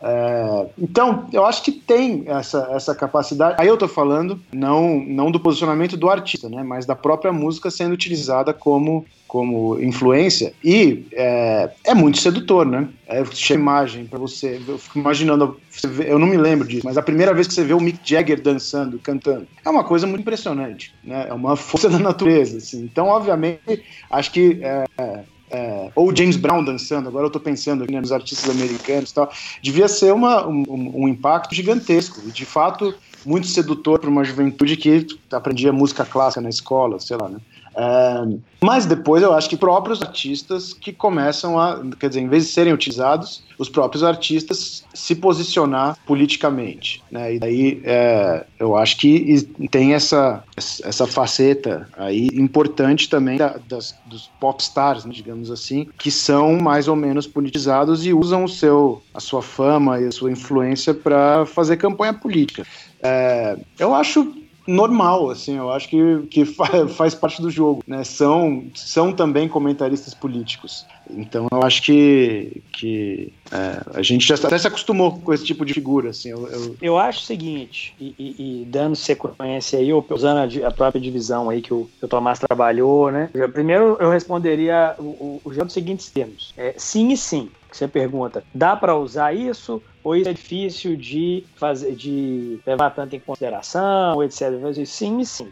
É, então, eu acho que tem essa, essa capacidade. Aí eu estou falando não, não do posicionamento do artista, né, mas da própria música sendo utilizada como, como influência. E é, é muito sedutor, né? É, chega imagem para você. Eu fico imaginando, eu não me lembro disso, mas a primeira vez que você vê o Mick Jagger dançando, cantando, é uma coisa muito impressionante, né? É uma força da natureza. Assim. Então, obviamente, acho que. É, é, ou James Brown dançando, agora eu estou pensando aqui né, nos artistas americanos e tal, devia ser uma, um, um, impacto gigantesco, e de fato muito sedutor para uma juventude que aprendia música clássica na escola, sei lá, né? É, mas depois eu acho que próprios artistas que começam a, quer dizer, em vez de serem utilizados, os próprios artistas se posicionar politicamente, né? E daí é, eu acho que tem essa, essa faceta aí importante também da, das, dos pop stars, né, digamos assim, que são mais ou menos politizados e usam o seu, a sua fama e a sua influência para fazer campanha política. É, eu acho normal, assim, eu acho que, que faz parte do jogo, né? São, são também comentaristas políticos. Então eu acho que, que é, a gente já até se acostumou com esse tipo de figura, assim. Eu, eu... eu acho o seguinte, e, e, e dando sequência aí, usando a, a, própria divisão aí que o, que o Tomás trabalhou, né? primeiro eu responderia o, o, o seguintes termos. É, sim e sim. Você pergunta, dá para usar isso? ou isso é difícil de fazer, de levar tanto em consideração, etc. Sim, sim.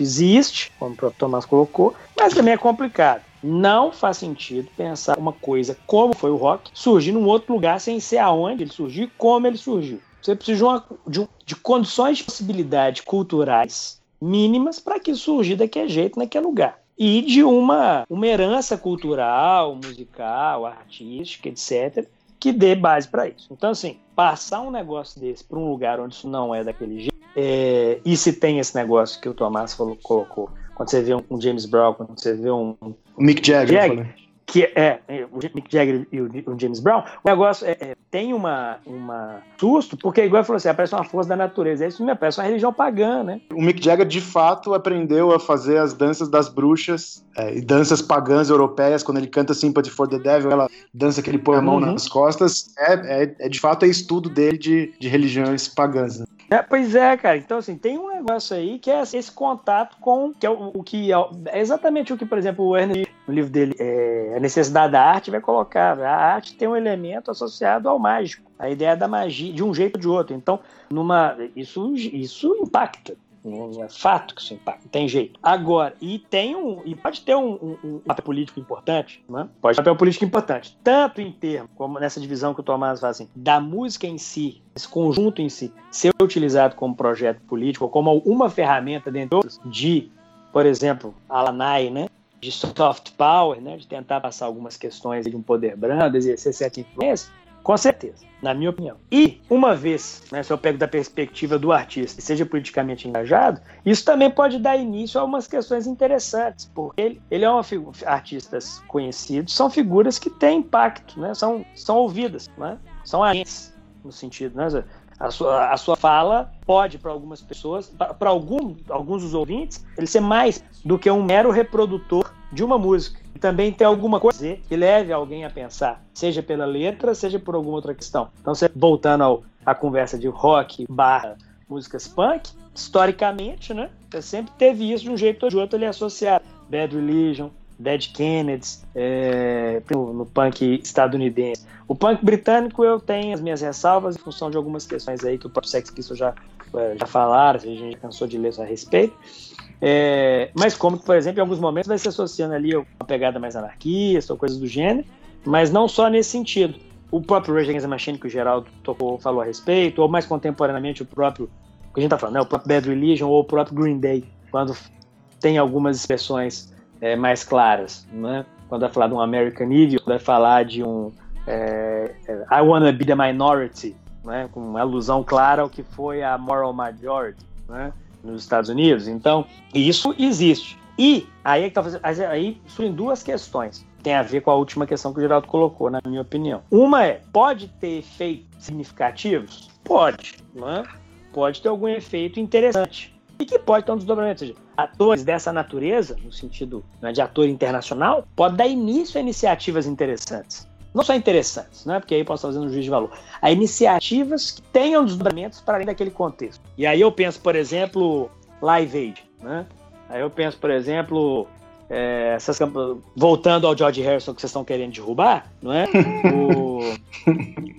Existe, como o próprio Tomás colocou, mas também é complicado. Não faz sentido pensar uma coisa como foi o rock surgir num outro lugar sem ser aonde ele surgiu e como ele surgiu. Você precisa de, uma, de, de condições de possibilidade culturais mínimas para que surgir daquele jeito, naquele lugar e de uma, uma herança cultural, musical, artística, etc., que dê base para isso. Então, assim, passar um negócio desse para um lugar onde isso não é daquele jeito, é, e se tem esse negócio que o Tomás falou, colocou, quando você vê um, um James Brown, quando você vê um. O Mick Jagger, Jagger que é, é, o Mick Jagger e o, o James Brown, o negócio é, é, tem uma, uma susto, porque igual falou assim, aparece uma força da natureza, isso me parece uma religião pagã, né? O Mick Jagger de fato aprendeu a fazer as danças das bruxas é, e danças pagãs europeias, quando ele canta Sympathy for the Devil, ela dança que ele põe a mão uhum. nas costas, é, é, é, de fato é estudo dele de, de religiões pagãs. Né? É, pois é, cara. Então, assim, tem um negócio aí que é esse contato com que é o, o que é, é exatamente o que, por exemplo, o Ernest, no livro dele, é, A Necessidade da Arte, vai colocar. A arte tem um elemento associado ao mágico. A ideia da magia, de um jeito ou de outro. Então, numa, isso, isso impacta. É fato que isso impacta, tem jeito. Agora, e tem um. E pode ter um, um, um papel político importante, né? Pode ter um papel político importante, tanto em termos, como nessa divisão que o Tomás faz assim, da música em si, esse conjunto em si, ser utilizado como projeto político, ou como uma ferramenta dentro de, por exemplo, a Lanai, né? De soft power, né? De tentar passar algumas questões de um poder brando, exercer certa influência com certeza, na minha opinião. E, uma vez, né, se eu pego da perspectiva do artista e seja politicamente engajado, isso também pode dar início a umas questões interessantes, porque ele, ele é figura, artistas conhecidos, são figuras que têm impacto, né, são, são ouvidas, né, são agentes, no sentido, né, a sua, a sua fala pode, para algumas pessoas, para algum, alguns dos ouvintes, ele ser mais do que um mero reprodutor de uma música. E também tem alguma coisa que leve alguém a pensar, seja pela letra, seja por alguma outra questão. Então, voltando ao, à conversa de rock barra músicas punk, historicamente, né? Você sempre teve isso de um jeito ou de outro ali associado. Bad Religion, Dead Kennedys, é, no, no, punk estadunidense. O punk britânico eu tenho as minhas ressalvas em função de algumas questões aí que o próprio Sex Pistols já, é, já falaram, a gente cansou de ler a respeito. É, mas como, por exemplo, em alguns momentos vai se associando ali uma pegada mais anarquista ou coisas do gênero, mas não só nesse sentido. O próprio Rage Against the Machine, que o Geraldo tocou, falou a respeito, ou mais contemporaneamente o próprio, que a gente tá falando, né, o próprio Bad Religion ou o próprio Green Day, quando tem algumas expressões é, mais claras, né? quando vai falar de um American Evil, vai falar de um é, é, I Wanna Be the Minority, né? com uma alusão clara ao que foi a Moral Majority. Né? Nos Estados Unidos. Então, isso existe. E aí, é tá aí surgem duas questões. Tem a ver com a última questão que o Geraldo colocou, na minha opinião. Uma é, pode ter efeitos significativos? Pode, não é? Pode ter algum efeito interessante. e que pode ter um desdobramento. Ou seja, atores dessa natureza, no sentido né, de ator internacional, pode dar início a iniciativas interessantes. Não só interessantes, né? porque aí posso fazer um juízo de valor. A iniciativas que tenham desdobramentos para além daquele contexto. E aí eu penso, por exemplo, Live Aid. Né? Aí eu penso, por exemplo, é, essas, voltando ao George Harrison que vocês estão querendo derrubar, não é?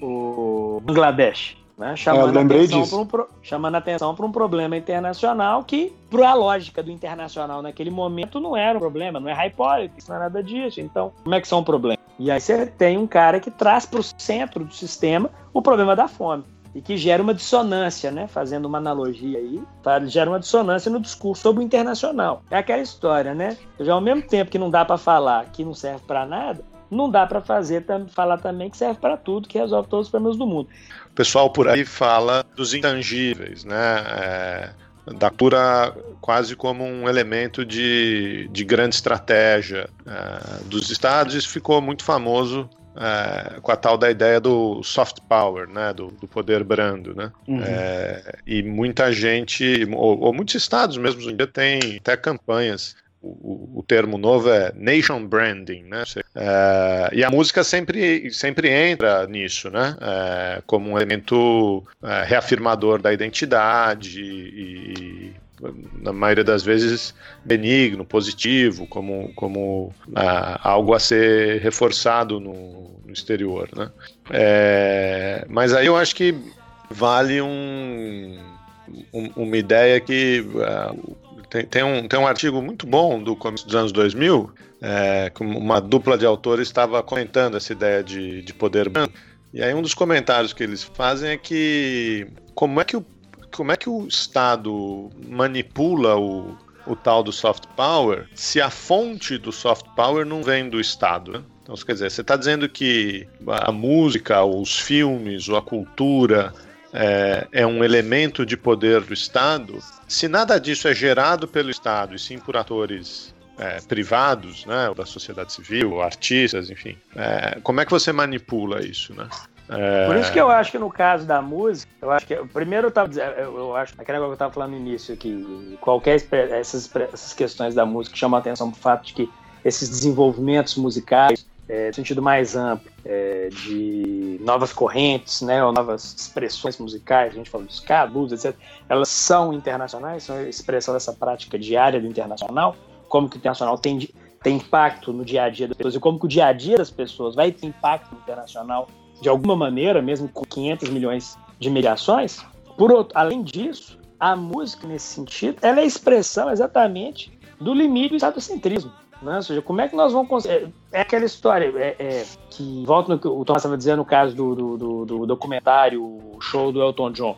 O, o Bangladesh. Né? Chamando, é, atenção um, chamando atenção para um problema internacional que, para a lógica do internacional naquele momento, não era um problema, não é high politics, não é nada disso. Então, como é que são um problema? E aí você tem um cara que traz para o centro do sistema o problema da fome e que gera uma dissonância, né? Fazendo uma analogia aí, tá? gera uma dissonância no discurso sobre o internacional. É aquela história, né? Já ao mesmo tempo que não dá para falar que não serve para nada, não dá para fazer falar também que serve para tudo, que resolve todos os problemas do mundo. O pessoal por aí fala dos intangíveis, né? É, da cura quase como um elemento de, de grande estratégia é, dos estados. Isso ficou muito famoso é, com a tal da ideia do soft power, né, do, do poder brando, né, uhum. é, e muita gente, ou, ou, muitos estados mesmo hoje em dia têm até campanhas o, o, termo novo é nation branding, né? É, e a música sempre, sempre entra nisso, né? É, como um elemento é, reafirmador da identidade e, na maioria das vezes, benigno, positivo, como, como ah, algo a ser reforçado no, no exterior. Né? É, mas aí eu acho que vale um, um, uma ideia que uh, tem, tem, um, tem um artigo muito bom do começo dos anos 2000, é, uma dupla de autores estava comentando essa ideia de, de poder branco. E aí um dos comentários que eles fazem é que como é que o como é que o Estado manipula o, o tal do soft power se a fonte do soft power não vem do Estado? Né? Então, quer dizer, você está dizendo que a música, os filmes, ou a cultura é, é, um elemento de poder do Estado. Se nada disso é gerado pelo Estado e sim por atores é, privados, né, da sociedade civil, artistas, enfim, é, como é que você manipula isso, né? É... Por isso que eu acho que no caso da música, eu acho que. Primeiro eu tava dizendo, eu acho, aquele negócio que eu tava falando no início, que qualquer essas, essas questões da música chamam a atenção pro fato de que esses desenvolvimentos musicais, é, no sentido mais amplo, é, de novas correntes, né, ou novas expressões musicais, a gente fala dos blues, etc., elas são internacionais, são expressão dessa prática diária do internacional, como que o internacional tem, tem impacto no dia a dia das pessoas e como que o dia a dia das pessoas vai ter impacto no internacional de alguma maneira, mesmo com 500 milhões de mediações. Por outro, além disso, a música nesse sentido, ela é a expressão exatamente do limite do estadocentrismo. Né? Ou seja, como é que nós vamos conseguir. É, é aquela história é, é, que, volta no que o Thomas estava dizendo no caso do, do, do, do documentário, show do Elton John.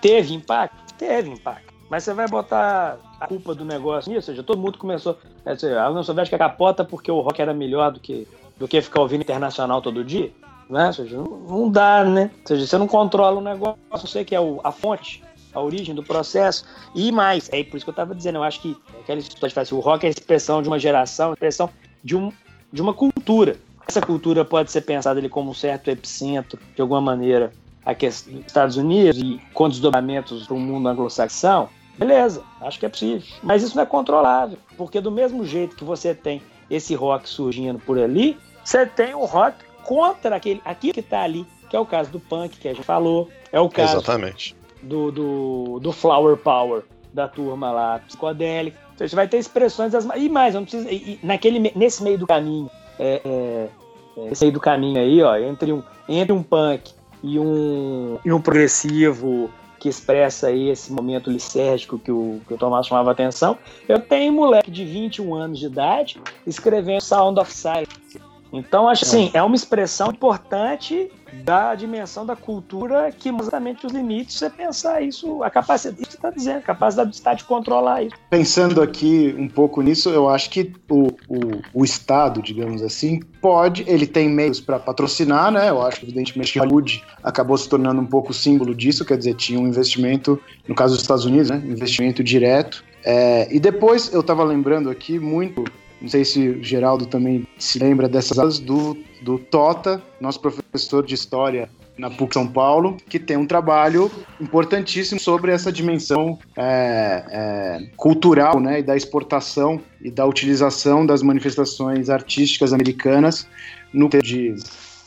Teve impacto? Teve impacto. Mas você vai botar a culpa do negócio nisso? Ou seja, todo mundo começou. É, a União Soviética capota porque o rock era melhor do que, do que ficar ouvindo internacional todo dia? Né? Ou seja, não, não dá, né? Ou seja, você não controla o negócio, você que é o, a fonte, a origem do processo. E mais, é por isso que eu estava dizendo, eu acho que aquela história de o rock é a expressão de uma geração, expressão de, um, de uma cultura. Essa cultura pode ser pensada ali como um certo epicentro, de alguma maneira, aqui dos Estados Unidos e com desdobramentos para o mundo anglo-saxão. Beleza, acho que é possível. Mas isso não é controlável, porque do mesmo jeito que você tem esse rock surgindo por ali, você tem o rock contra aquele, aquilo que está ali, que é o caso do punk que a gente falou, é o caso Exatamente. Do, do, do Flower Power da turma lá, psicodélica. Então, você vai ter expressões das. E mais, não precisa. E, naquele, nesse meio do caminho, é, é, é, esse meio do caminho aí, ó, entre um, entre um punk e um, e um progressivo que expressa aí esse momento licérgico que o, que o Tomás chamava atenção. Eu tenho um moleque de 21 anos de idade escrevendo Sound of Silence então, acho assim, é uma expressão importante da dimensão da cultura que exatamente os limites é pensar isso, a capacidade, isso que está dizendo, a capacidade do Estado de controlar isso. Pensando aqui um pouco nisso, eu acho que o, o, o Estado, digamos assim, pode, ele tem meios para patrocinar, né? Eu acho que evidentemente que Hollywood acabou se tornando um pouco símbolo disso, quer dizer, tinha um investimento, no caso dos Estados Unidos, né? Investimento direto. É, e depois eu estava lembrando aqui muito não sei se o Geraldo também se lembra dessas aulas do, do Tota, nosso professor de história na PUC São Paulo, que tem um trabalho importantíssimo sobre essa dimensão é, é, cultural né, e da exportação e da utilização das manifestações artísticas americanas no de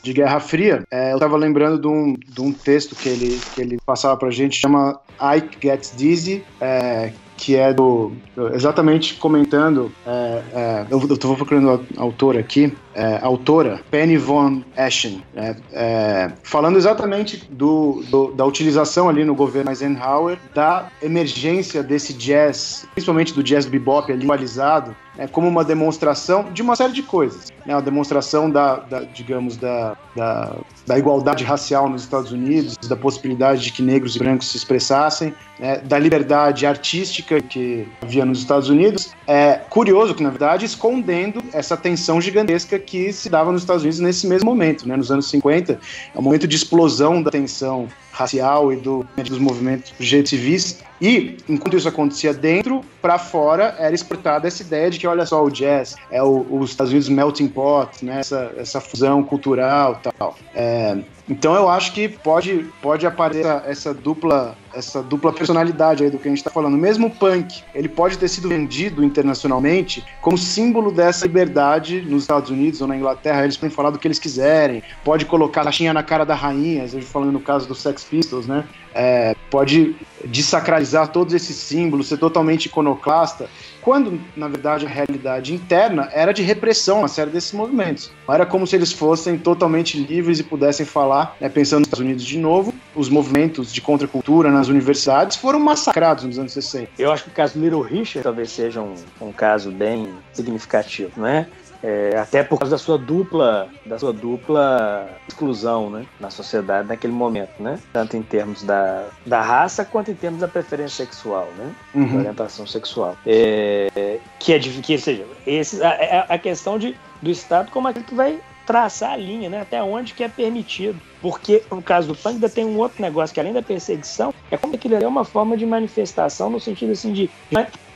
de Guerra Fria, é, eu estava lembrando de um, de um texto que ele, que ele passava para a gente, chama Ike Gets Dizzy, é, que é do exatamente comentando, é, é, eu estou procurando a autora aqui, é, autora Penny von Eschen, é, é, falando exatamente do, do, da utilização ali no governo Eisenhower da emergência desse jazz, principalmente do jazz bebop ali atualizado, é, como uma demonstração de uma série de coisas. Né? Uma demonstração da, da digamos, da, da, da, igualdade racial nos Estados Unidos, da possibilidade de que negros e brancos se expressassem, né? da liberdade artística que havia nos Estados Unidos. É curioso que, na verdade, escondendo essa tensão gigantesca que se dava nos Estados Unidos nesse mesmo momento, né? nos anos 50. É um momento de explosão da tensão racial e do, dos movimentos civis. E, enquanto isso acontecia dentro, para fora, era exportada essa ideia de que, olha só, o jazz é o, os Estados Unidos melting pot, né? essa, essa fusão cultural tal. É, então eu acho que pode, pode aparecer essa, essa, dupla essa dupla personalidade aí do que a gente está falando. Mesmo o punk, ele pode ter sido vendido internacionalmente como símbolo dessa liberdade nos Estados Unidos ou na Inglaterra. Eles podem falar do que eles quiserem, pode colocar a caixinha na cara da rainha, falando no caso do Sex Pistols, né? É, pode desacralizar todos esses símbolos, ser totalmente iconoclasta, quando, na verdade, a realidade interna era de repressão a série desses movimentos. Era como se eles fossem totalmente livres e pudessem falar, né, pensando nos Estados Unidos de novo, os movimentos de contracultura nas universidades foram massacrados nos anos 60. Eu acho que o caso Little Richard talvez seja um, um caso bem significativo, né? É, até por causa da sua dupla da sua dupla exclusão né, na sociedade naquele momento, né? Tanto em termos da, da raça quanto em termos da preferência sexual, né? Uhum. Da orientação sexual. É, que é que seja, esse, a, a questão de, do Estado como aquele que vai traçar a linha, né? Até onde que é permitido. Porque, no caso do punk, ainda tem um outro negócio que, além da perseguição, é como aquilo é uma forma de manifestação, no sentido assim de,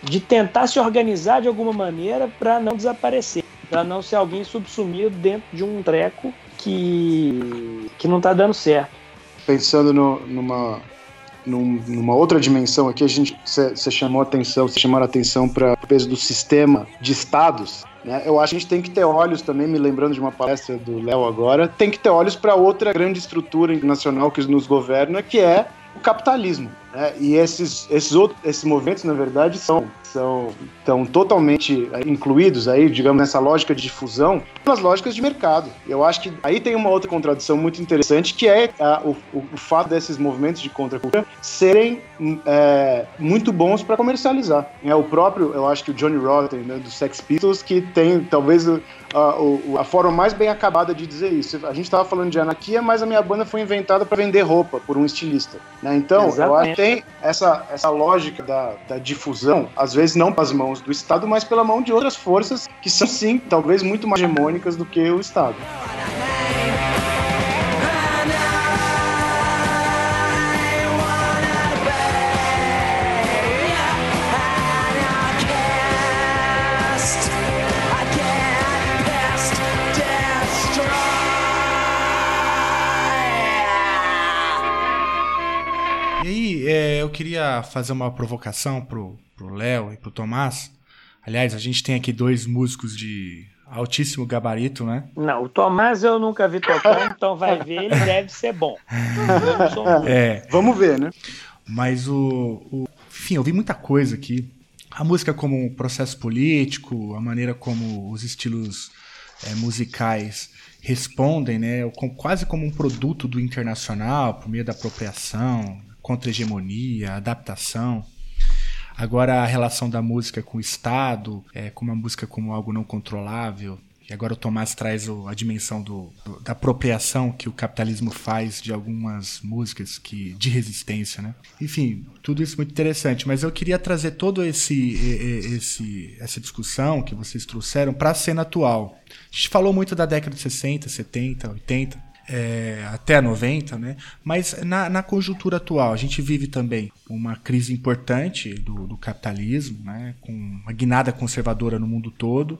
de tentar se organizar de alguma maneira para não desaparecer, para não ser alguém subsumido dentro de um treco que, que não está dando certo. Pensando no, numa, numa outra dimensão aqui, a gente você chamou atenção, você chamou atenção para o peso do sistema de estados né? Eu acho que a gente tem que ter olhos também, me lembrando de uma palestra do Léo agora, tem que ter olhos para outra grande estrutura internacional que nos governa, que é o capitalismo. Né? E esses, esses, outros, esses movimentos, na verdade, são são estão totalmente eh, incluídos aí, digamos, nessa lógica de difusão, nas lógicas de mercado. Eu acho que aí tem uma outra contradição muito interessante, que é a, o, o, fato desses movimentos de contracultura serem é, muito bons para comercializar. É o próprio, eu acho que o Johnny Rotten, né, do Sex Pistols, que tem talvez a, a, a forma mais bem acabada de dizer isso. A gente estava falando de anarquia, mas a minha banda foi inventada para vender roupa por um estilista. Né? Então, Exatamente. eu acho que tem essa, essa lógica da, da difusão, às vezes não pelas mãos do Estado, mas pela mão de outras forças que são, sim, talvez muito mais hegemônicas do que o Estado. É, eu queria fazer uma provocação pro, pro Léo e pro Tomás. Aliás, a gente tem aqui dois músicos de altíssimo gabarito, né? Não, o Tomás eu nunca vi tocando, então vai ver, ele deve ser bom. É. Vamos ver, né? Mas o, o. Enfim, eu vi muita coisa aqui. A música como um processo político, a maneira como os estilos é, musicais respondem, né? Quase como um produto do internacional, por meio da apropriação, contra-hegemonia, adaptação. Agora a relação da música com o Estado, é, com uma música como algo não controlável. E agora o Tomás traz o, a dimensão do, do, da apropriação que o capitalismo faz de algumas músicas que de resistência, né? Enfim, tudo isso muito interessante. Mas eu queria trazer todo esse, esse essa discussão que vocês trouxeram para a cena atual. A gente falou muito da década de 60, 70, 80 é, até 90, né? Mas na, na, conjuntura atual, a gente vive também uma crise importante do, do capitalismo, né? Com uma guinada conservadora no mundo todo,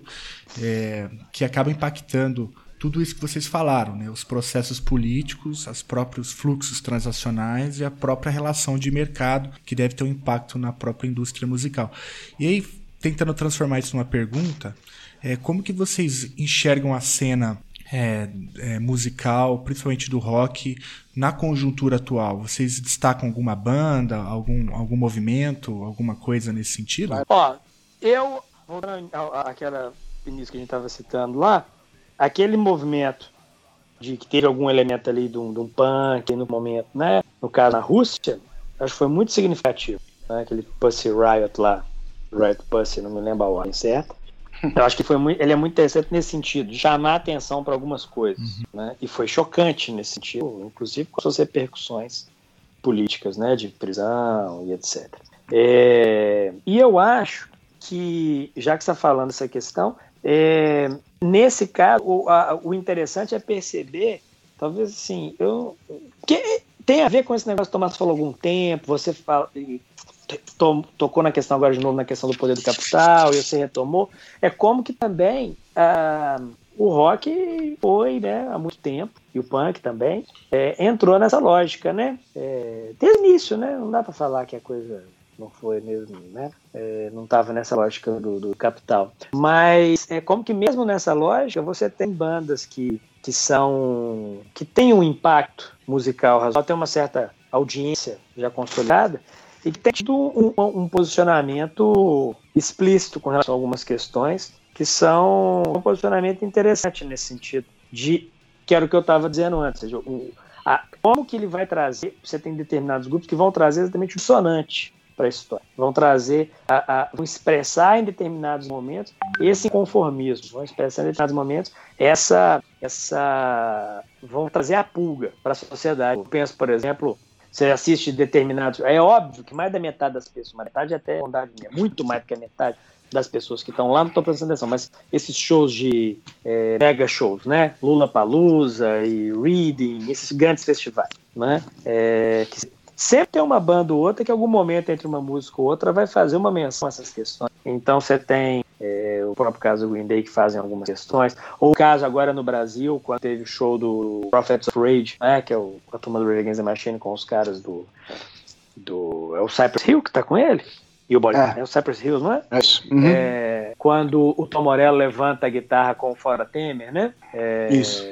é, que acaba impactando tudo isso que vocês falaram, né? Os processos políticos, os próprios fluxos transacionais e a própria relação de mercado que deve ter um impacto na própria indústria musical. E aí, tentando transformar isso numa pergunta, é, como que vocês enxergam a cena é, é, musical, principalmente do rock, na conjuntura atual? Vocês destacam alguma banda, algum, algum movimento, alguma coisa nesse sentido? Ó, eu, voltando àquela início que a gente estava citando lá, aquele movimento de que teve algum elemento ali de um, de um punk no momento, né? No caso na Rússia, acho que foi muito significativo. Né? Aquele Pussy Riot lá, Riot Pussy, não me lembro a ordem certa. Eu acho que foi muito, ele é muito interessante nesse sentido, chamar atenção para algumas coisas. Uhum. Né? E foi chocante nesse sentido, inclusive com suas repercussões políticas, né? De prisão e etc. É, e eu acho que, já que você está falando essa questão, é, nesse caso, o, a, o, interessante é perceber, talvez assim, eu, que tem a ver com esse negócio que o Tomás falou algum tempo, você fala, tocou na questão agora de novo, na questão do poder do capital, e você retomou, é como que também ah, o rock foi, né, há muito tempo, e o punk também, é, entrou nessa lógica, né, é, desde o início, né, não dá para falar que a coisa não foi mesmo, né? É, não estava nessa lógica do, do, capital. Mas é como que mesmo nessa lógica você tem bandas que, que são que têm um impacto musical razoável, tem uma certa audiência já consolidada e tem tido um, um, posicionamento explícito com relação a algumas questões que são um posicionamento interessante nesse sentido de que era o que eu estava dizendo antes, seja, o, a, como que ele vai trazer, você tem determinados grupos que vão trazer exatamente o dissonante para a história. Vão trazer, a, a, vão expressar em determinados momentos esse conformismo, vão expressar em determinados momentos essa, essa, vão trazer a pulga para a sociedade. Eu penso, por exemplo, você assiste determinados, é óbvio que mais da metade das pessoas, metade até bondade minha, muito mais do que a metade das pessoas que estão lá não estão prestando atenção, mas esses shows de é, mega shows, né? Lula Palusa e Reading, esses grandes festivais, né? É, Sempre tem uma banda ou outra que, em algum momento, entre uma música ou outra, vai fazer uma menção a essas questões. Então, você tem é, o próprio caso do Green Day, que fazem algumas questões. Ou o caso agora no Brasil, quando teve o show do Prophets of Rage, né, que é o, a turma do Rage Against the Machine com os caras do. do é o Cypress Hill que tá com ele? E o é. é o Cypress Hills, não é? É isso. Uhum. É, quando o Tom Morello levanta a guitarra com o Fora Temer, né? É, isso.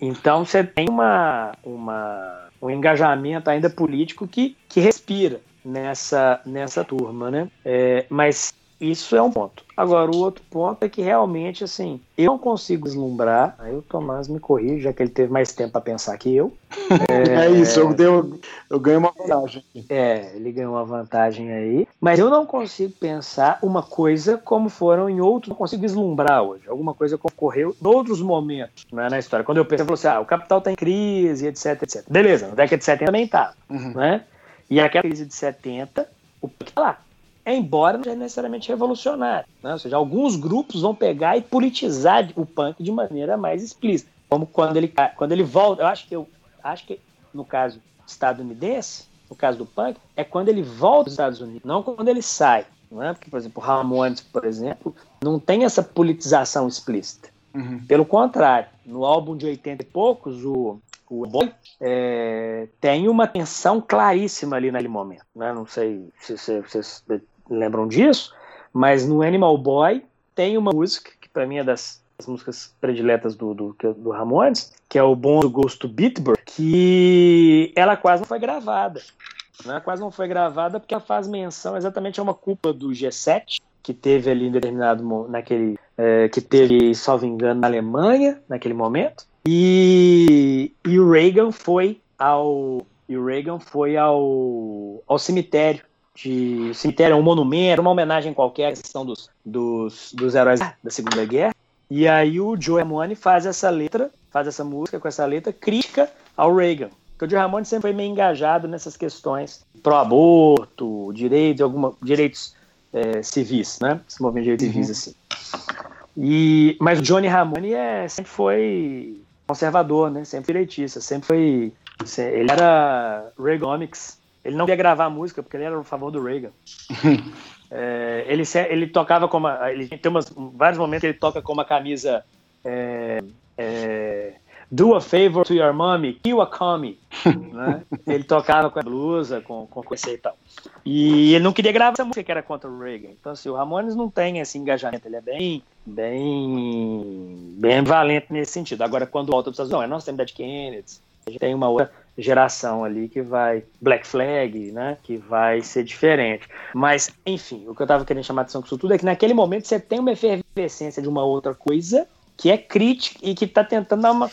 Então você tem uma, uma um engajamento ainda político que, que respira nessa, nessa turma, né? É, mas isso é um ponto. Agora, o outro ponto é que realmente, assim, eu não consigo deslumbrar. Aí o Tomás me corrige, já que ele teve mais tempo para pensar que eu. É, é isso, eu, deu, eu ganho uma vantagem. É, ele ganhou uma vantagem aí. Mas eu não consigo pensar uma coisa como foram em outros. Não consigo deslumbrar hoje. Alguma coisa que ocorreu em outros momentos né, na história. Quando eu pensei, eu falei assim: ah, o capital está em crise, etc, etc. Beleza, na década de 70 também tá. Uhum. Né? E aquela crise de 70, o que tá lá embora não seja necessariamente revolucionário. Né? Ou seja, alguns grupos vão pegar e politizar o punk de maneira mais explícita. Como quando ele, quando ele volta, eu acho que eu acho que no caso estadunidense, no caso do punk, é quando ele volta dos Estados Unidos, não quando ele sai. Não é? Porque, por exemplo, o Ramones, por exemplo, não tem essa politização explícita. Uhum. Pelo contrário, no álbum de 80 e poucos, o, o Boy é, tem uma tensão claríssima ali naquele momento. Né? Não sei se vocês lembram disso, mas no Animal Boy tem uma música que para mim é das, das, músicas prediletas do, do, do Ramones, que é o Bom do Ghost Bitburg, que ela quase não foi gravada. Né? Quase não foi gravada porque ela faz menção exatamente a uma culpa do G7 que teve ali em determinado naquele é, que teve, salvo engano, na Alemanha naquele momento. E, e o Reagan foi ao e o Reagan foi ao, ao cemitério de cemitério, um monumento, uma homenagem qualquer à questão dos, dos, dos heróis da Segunda Guerra. E aí o Joe Ramone faz essa letra, faz essa música com essa letra crítica ao Reagan. Porque o Joe Ramone sempre foi meio engajado nessas questões pro aborto, direitos, alguma, direitos é, civis, né? Esse movimento de direitos uhum. civis, assim. E, mas o Johnny Ramone é, sempre foi conservador, né? Sempre direitista, sempre foi... Ele era Reaganomics, ele não queria gravar a música porque ele era a favor do Reagan. é, ele, ele tocava como. Ele tem umas, vários momentos que ele toca com uma camisa é, é, Do a Favor to Your Mommy, Kill a Commie. né? Ele tocava com a blusa, com, com esse e tal. E ele não queria gravar essa música que era contra o Reagan. Então, assim, o Ramones não tem esse engajamento, ele é bem, bem, bem valente nesse sentido. Agora, quando volta para os Estados Unidos, nós temos Dead Kennedy, a gente tem uma outra geração ali que vai Black Flag, né, que vai ser diferente. Mas, enfim, o que eu estava querendo chamar atenção com isso tudo é que naquele momento você tem uma efervescência de uma outra coisa que é crítica e que está tentando uma,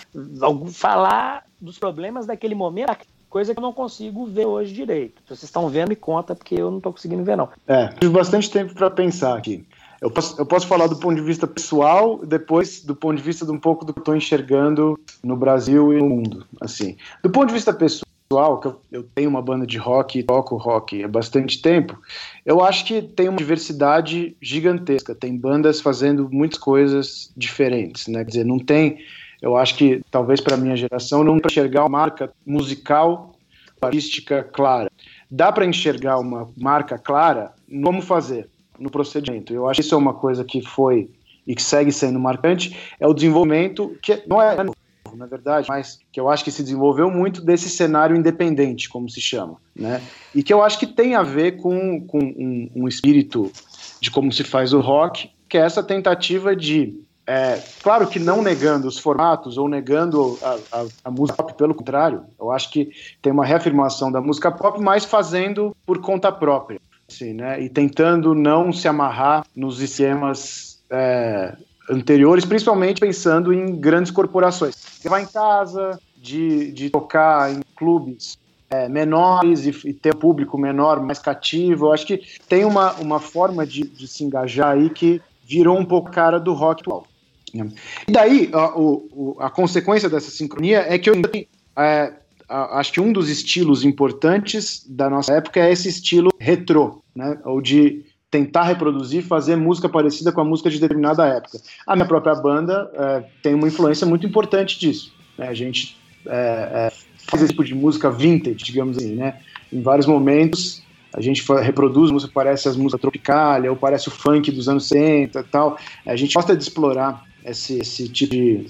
falar dos problemas daquele momento, coisa que eu não consigo ver hoje direito. Se vocês estão vendo, me conta, porque eu não estou conseguindo ver, não. É, tive bastante tempo para pensar aqui. Eu posso, eu posso falar do ponto de vista pessoal, depois do ponto de vista de um pouco do que estou enxergando no Brasil e no mundo. Assim, do ponto de vista pessoal, que eu, eu tenho uma banda de rock toco rock há bastante tempo, eu acho que tem uma diversidade gigantesca. Tem bandas fazendo muitas coisas diferentes, né? Quer dizer, não tem. Eu acho que talvez para minha geração não enxergar uma marca musical artística clara. Dá para enxergar uma marca clara? Como fazer? No procedimento. Eu acho que isso é uma coisa que foi e que segue sendo marcante, é o desenvolvimento, que não é novo, na verdade, mas que eu acho que se desenvolveu muito desse cenário independente, como se chama, né? E que eu acho que tem a ver com, com um, um espírito de como se faz o rock, que é essa tentativa de é, claro que não negando os formatos ou negando a, a, a, música pop, pelo contrário, eu acho que tem uma reafirmação da música pop, mas fazendo por conta própria. Sim, né? E tentando não se amarrar nos esquemas é, anteriores, principalmente pensando em grandes corporações. Levar em casa, de, de tocar em clubes é, menores e, e, ter um público menor, mais cativo. Eu acho que tem uma, uma forma de, de se engajar aí que virou um pouco cara do rock atual. E daí, a, o, a consequência dessa sincronia é que eu é, acho que um dos estilos importantes da nossa época é esse estilo retrô, né? Ou de tentar reproduzir, fazer música parecida com a música de determinada época. A minha própria banda é, tem uma influência muito importante disso. Né? A gente é, é, faz esse tipo de música vintage, digamos assim, né? Em vários momentos a gente reproduz música parece as músicas tropicais, ou parece o funk dos anos 60 e tal. A gente gosta de explorar esse, esse tipo de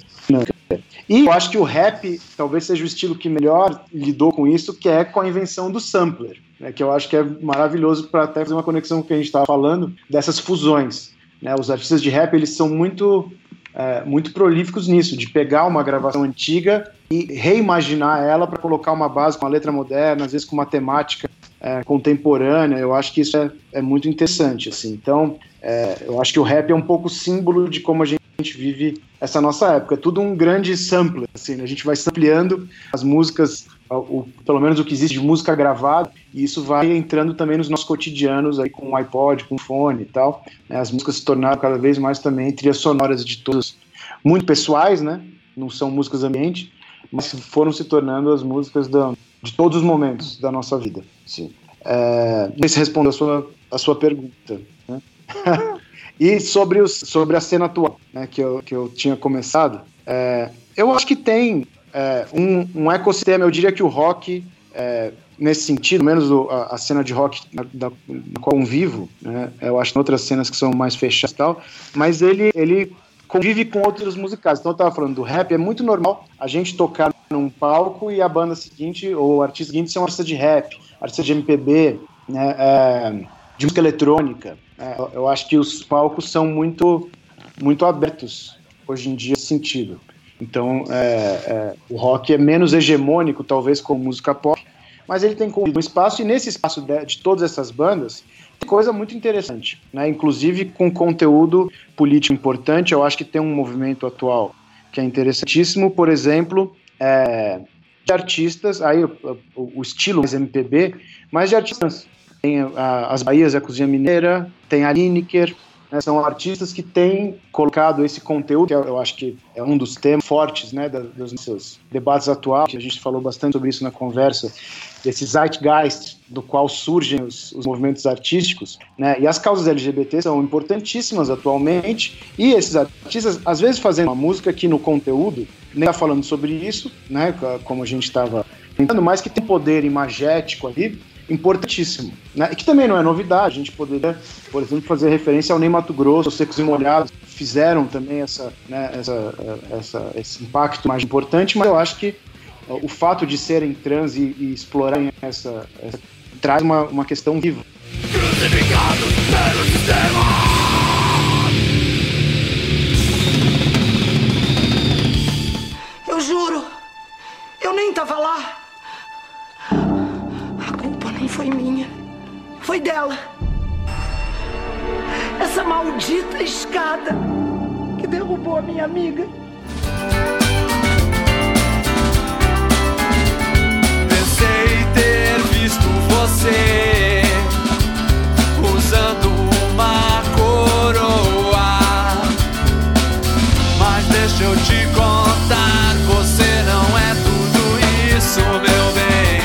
e eu acho que o rap talvez seja o estilo que melhor lidou com isso, que é com a invenção do sampler, né, que eu acho que é maravilhoso para até fazer uma conexão com o que a gente estava falando, dessas fusões. Né, os artistas de rap eles são muito, é, muito prolíficos nisso, de pegar uma gravação antiga e reimaginar ela para colocar uma base com uma letra moderna, às vezes com uma temática é, contemporânea. Eu acho que isso é, é muito interessante. Assim. Então, é, eu acho que o rap é um pouco símbolo de como a gente vive essa nossa época. É tudo um grande sampler, assim, né? a gente vai sampleando as músicas, o, pelo menos o que existe de música gravada, e isso vai entrando também nos nossos cotidianos aí com o iPod, com o fone e tal. Né? As músicas se tornaram cada vez mais também trilhas sonoras de todos, muito pessoais, né? Não são músicas ambiente, mas foram se tornando as músicas da, de todos os momentos da nossa vida. Sim. É, não sei se respondeu a sua, a sua pergunta. Né? E sobre, os, sobre a cena atual, né, que, eu, que eu tinha começado, é, eu acho que tem é, um, um, ecossistema, eu diria que o rock, é, nesse sentido, menos a, a, cena de rock na, da, na qual eu vivo, né, eu acho que outras cenas que são mais fechadas e tal, mas ele, ele convive com outros musicais. Então eu estava falando do rap, é muito normal a gente tocar num palco e a banda seguinte, ou o artista seguinte, ser um artista de rap, artista de MPB, né, é, de música eletrônica. É, eu acho que os palcos são muito, muito abertos hoje em dia nesse sentido. Então, é, é, o rock é menos hegemônico, talvez, como música pop, mas ele tem um espaço, e nesse espaço de, de todas essas bandas, tem coisa muito interessante, né? inclusive com conteúdo político importante. Eu acho que tem um movimento atual que é interessantíssimo, por exemplo, é, de artistas, aí o, o, estilo mais MPB, mas de artistas tem a, as Bahias e a Cozinha Mineira, tem a Lineker, né, são artistas que têm colocado esse conteúdo, que eu acho que é um dos temas fortes né, dos nossos debates atuais, que a gente falou bastante sobre isso na conversa, desse zeitgeist do qual surgem os, os movimentos artísticos, né, e as causas LGBT são importantíssimas atualmente, e esses artistas, às vezes, fazendo uma música que no conteúdo nem está falando sobre isso, né, como a gente estava tentando, mas que tem poder imagético ali, importantíssimo. Né? E que também não é novidade, a gente poderia, por exemplo, fazer referência ao Ney Mato Grosso, Secos e Molhados, fizeram também essa, né, essa, essa, esse impacto mais importante, mas eu acho que o fato de serem trans e, e explorarem essa, essa, traz uma, uma questão viva. pelo sistema! Eu juro, eu nem tava lá. A culpa nem foi minha, foi dela. Essa maldita escada que derrubou a minha amiga. Visto você usando uma coroa, mas deixa eu te contar, você não é tudo isso, meu bem.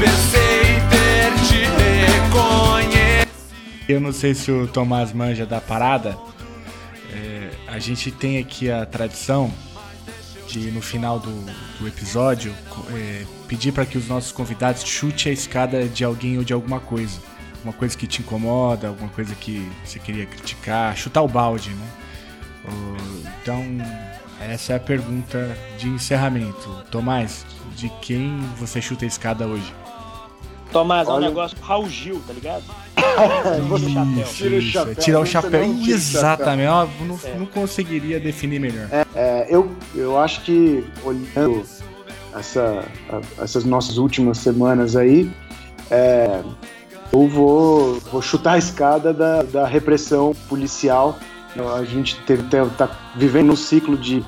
Pensei ter te reconhecido. Eu não sei se o Tomás manja da parada. A gente tem aqui a tradição de, no final do, do episódio, é, pedir para que os nossos convidados chute a escada de alguém ou de alguma coisa. Uma coisa que te incomoda, alguma coisa que você queria criticar, chutar o balde, né? Então, essa é a pergunta de encerramento. Tomás, de quem você chuta a escada hoje? Tomás, é um Olha- negócio com Raul Gil, tá ligado? Chapéu. Tira o Isso, é chapéu, tirar o você chapéu. não Exatamente. Ó, não, É. não conseguiria definir melhor. É, eu, eu acho que olhando essa, a- essas nossas últimas semanas aí, é, eu vou, vou chutar a escada da, da repressão policial. A gente está vivendo um ciclo de,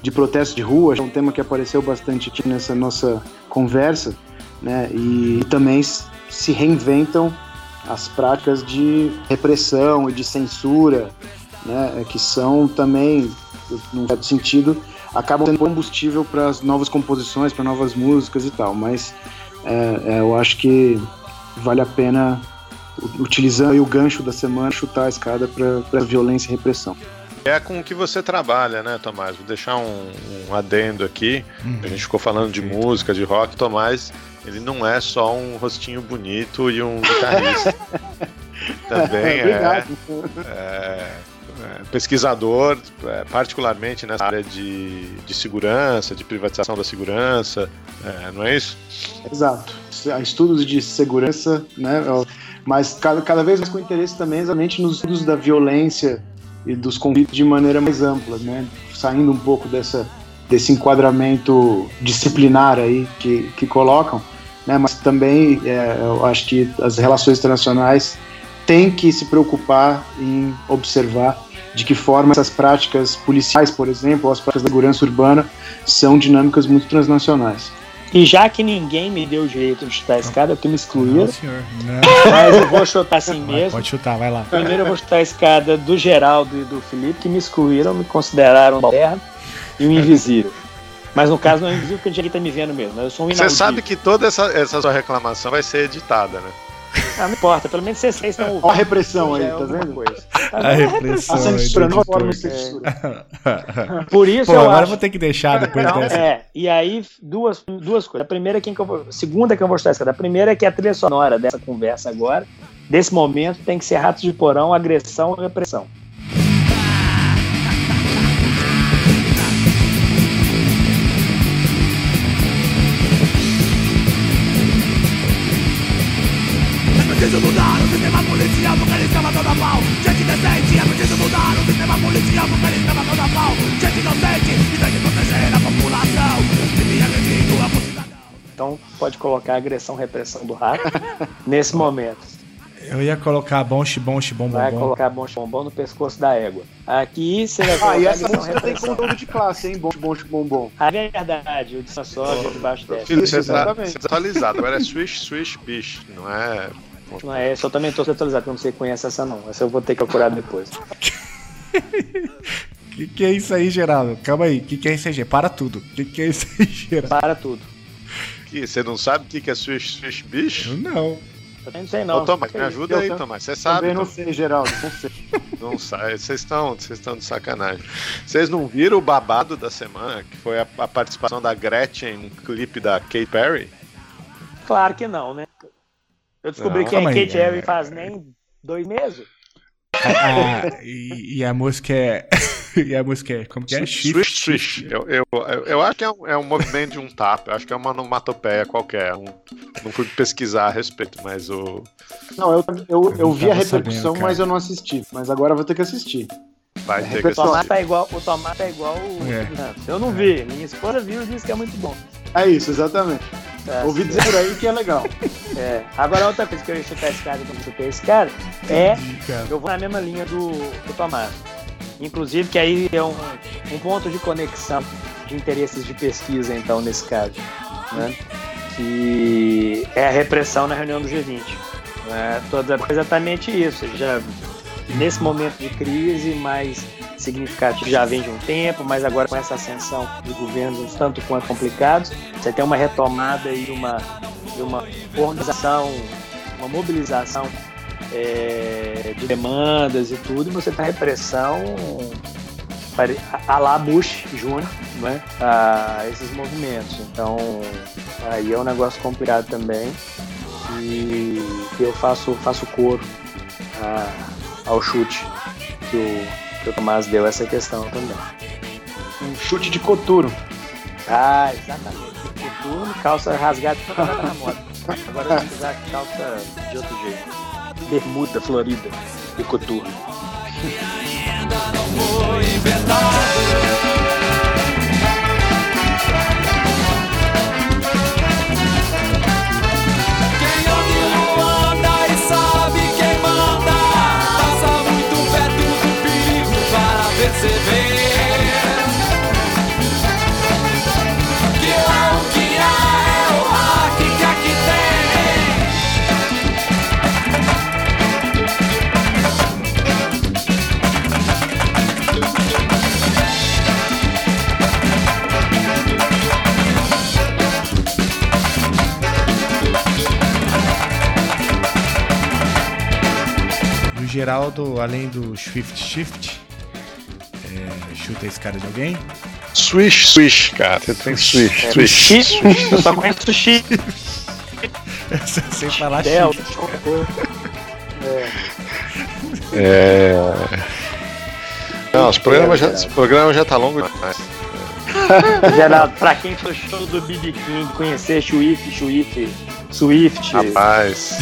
de protesto de rua, é um tema que apareceu bastante aqui nessa nossa conversa, né? E também s- se reinventam as práticas de repressão e de censura, né? Que são também num certo sentido, acabam sendo combustível para as novas composições, para novas músicas e tal. Mas é, é, eu acho que vale a pena, utilizando o gancho da semana, chutar a escada para violência e repressão. É com o que você trabalha, né, Tomás? Vou deixar um, um adendo aqui. A gente ficou falando de música, de rock. Tomás, ele não é só um rostinho bonito e um guitarrista. Também é, Obrigado. é, é, pesquisador, é, particularmente nessa área de, de segurança, de privatização da segurança. É, não é isso? Exato. Estudos de segurança, né? Mas cada, cada vez mais com interesse também exatamente nos estudos da violência e dos conflitos de maneira mais ampla, né? Saindo um pouco dessa, desse enquadramento disciplinar aí que, que colocam, né? Mas também é, eu acho que as relações internacionais têm que se preocupar em observar de que forma essas práticas policiais, por exemplo, ou as práticas da segurança urbana são dinâmicas muito transnacionais. E já que ninguém me deu o direito de chutar a escada, porque me Não, excluíram, senhor. Não. mas eu vou chutar assim Vai, mesmo. pode chutar, vai lá. Primeiro eu vou chutar a escada do Geraldo e do Felipe, que me excluíram, me consideraram terra e um invisível. Mas no caso não é invisível porque ninguém tá me vendo mesmo, eu sou um Você sabe que toda essa, essa sua reclamação vai ser editada, né? Ah, não importa, pelo menos vocês estão ouvindo. Olha a repressão aí, é tá vendo? coisa. A repressão. A aí do censura, não a forma censura. Por isso Pô, eu agora eu acho. vou ter que deixar depois Não, dessa. é, e aí duas, duas coisas. A primeira é quem que eu vou. a Segunda que eu vou chutar a escada. A primeira é que a trilha sonora dessa conversa agora, desse momento, tem que ser ratos de porão, agressão e repressão. Colocar agressão, repressão do rato nesse momento. Eu ia colocar bom, xibom, xibom, Vai bom. colocar bom bombom no pescoço da égua. Aqui você vai Ah, colocar e essa música tem conteúdo de classe, hein? Bom, bom, bom, bom. A verdade, o dinossauro debaixo dessa. Filho, Isso, você tá, exatamente. atualizado. Agora é Swish, Swish, Bish, não é? Não é eu também tô atualizado, porque eu não sei conhece essa não. Essa eu vou ter que procurar depois. Que que é isso aí, Geraldo? Calma aí. Que que é isso aí? Para tudo. Que que é isso aí, Geraldo? Para tudo. Que, você não sabe o que que é Swish, Swish, Bish? Eu não. Eu também não sei Ô, não. Tomás, me ajuda Eu aí, Tomás. Você sabe, Também não Tomás. sei, Geraldo, não sei. Não sai, vocês estão, vocês estão de sacanagem. Vocês não viram o babado da semana, que foi a, a participação da Gretchen no clipe da Katy Perry? Claro que não, né? Eu descobri Não, que a calma aí, Kate é. Harry faz nem dois meses. Ah, e, e a música é. e a música é. Como que é? Swish, swish. Eu, eu, eu, eu acho que é um, é um movimento de um tap. Eu acho que é uma onomatopeia qualquer. Um- não fui pesquisar a respeito, mas o. Não, eu, eu, eu vi a repercussão, sabendo, mas eu não assisti. Mas agora eu vou ter que assistir. Vai ter que O Repetição. tomate assistir. tá igual, o tomate tá igual o. É. Eu não vi. Minha esposa viu e disse que é muito bom. É isso, exatamente. Tá Ouvi dizer por aí que é legal. É. Agora, outra coisa que eu ia chutar esse cara, que eu chutei esse cara, é. Entendi, cara. Eu vou na mesma linha do, do Tomás. Inclusive, que aí é um, um ponto de conexão de interesses de pesquisa, então, nesse caso. Né? Que é a repressão na reunião do G20. Né? Toda, exatamente isso. Já, nesse momento de crise mais significativo, já vem de um tempo, mas agora com essa ascensão de governos tanto quanto complicados, você tem uma retomada e uma, uma organização, uma mobilização é, de demandas e tudo, e você tem repressão a lá Bush Jr., né, a esses movimentos. Então, aí é um negócio complicado também, e eu faço, faço coro a- ao chute que o, que o Tomás deu essa questão também. Um chute de coturo. Ah, exatamente. Coturno, calça rasgada, tá na moda. Agora eu que usar calça de outro jeito. Bermuda florida e coturno. Além do Swift Shift, é, chuta esse cara de alguém. Swish, swish, cara. Você tem swish, É, swish. sushi, eu só conheço sushi. Sem falar Del, shift. É. Não, os programas já, os programas já tá longo demais. Geraldo, pra quem foi show do BB King, conhecer Swift, Swift, Swift. Rapaz.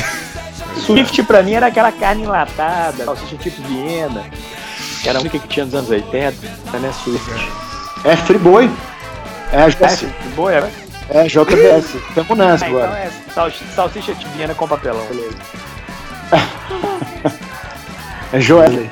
Swift pra mim era aquela carne enlatada, salsicha tipo Viena, que era a única que tinha nos anos 80, né? Swift. É Friboi. É a É, JBS. boa, era? É JBS. Tamo nessa Ah, então agora. é salsicha, salsicha tipo Viena com papelão. É Joelly.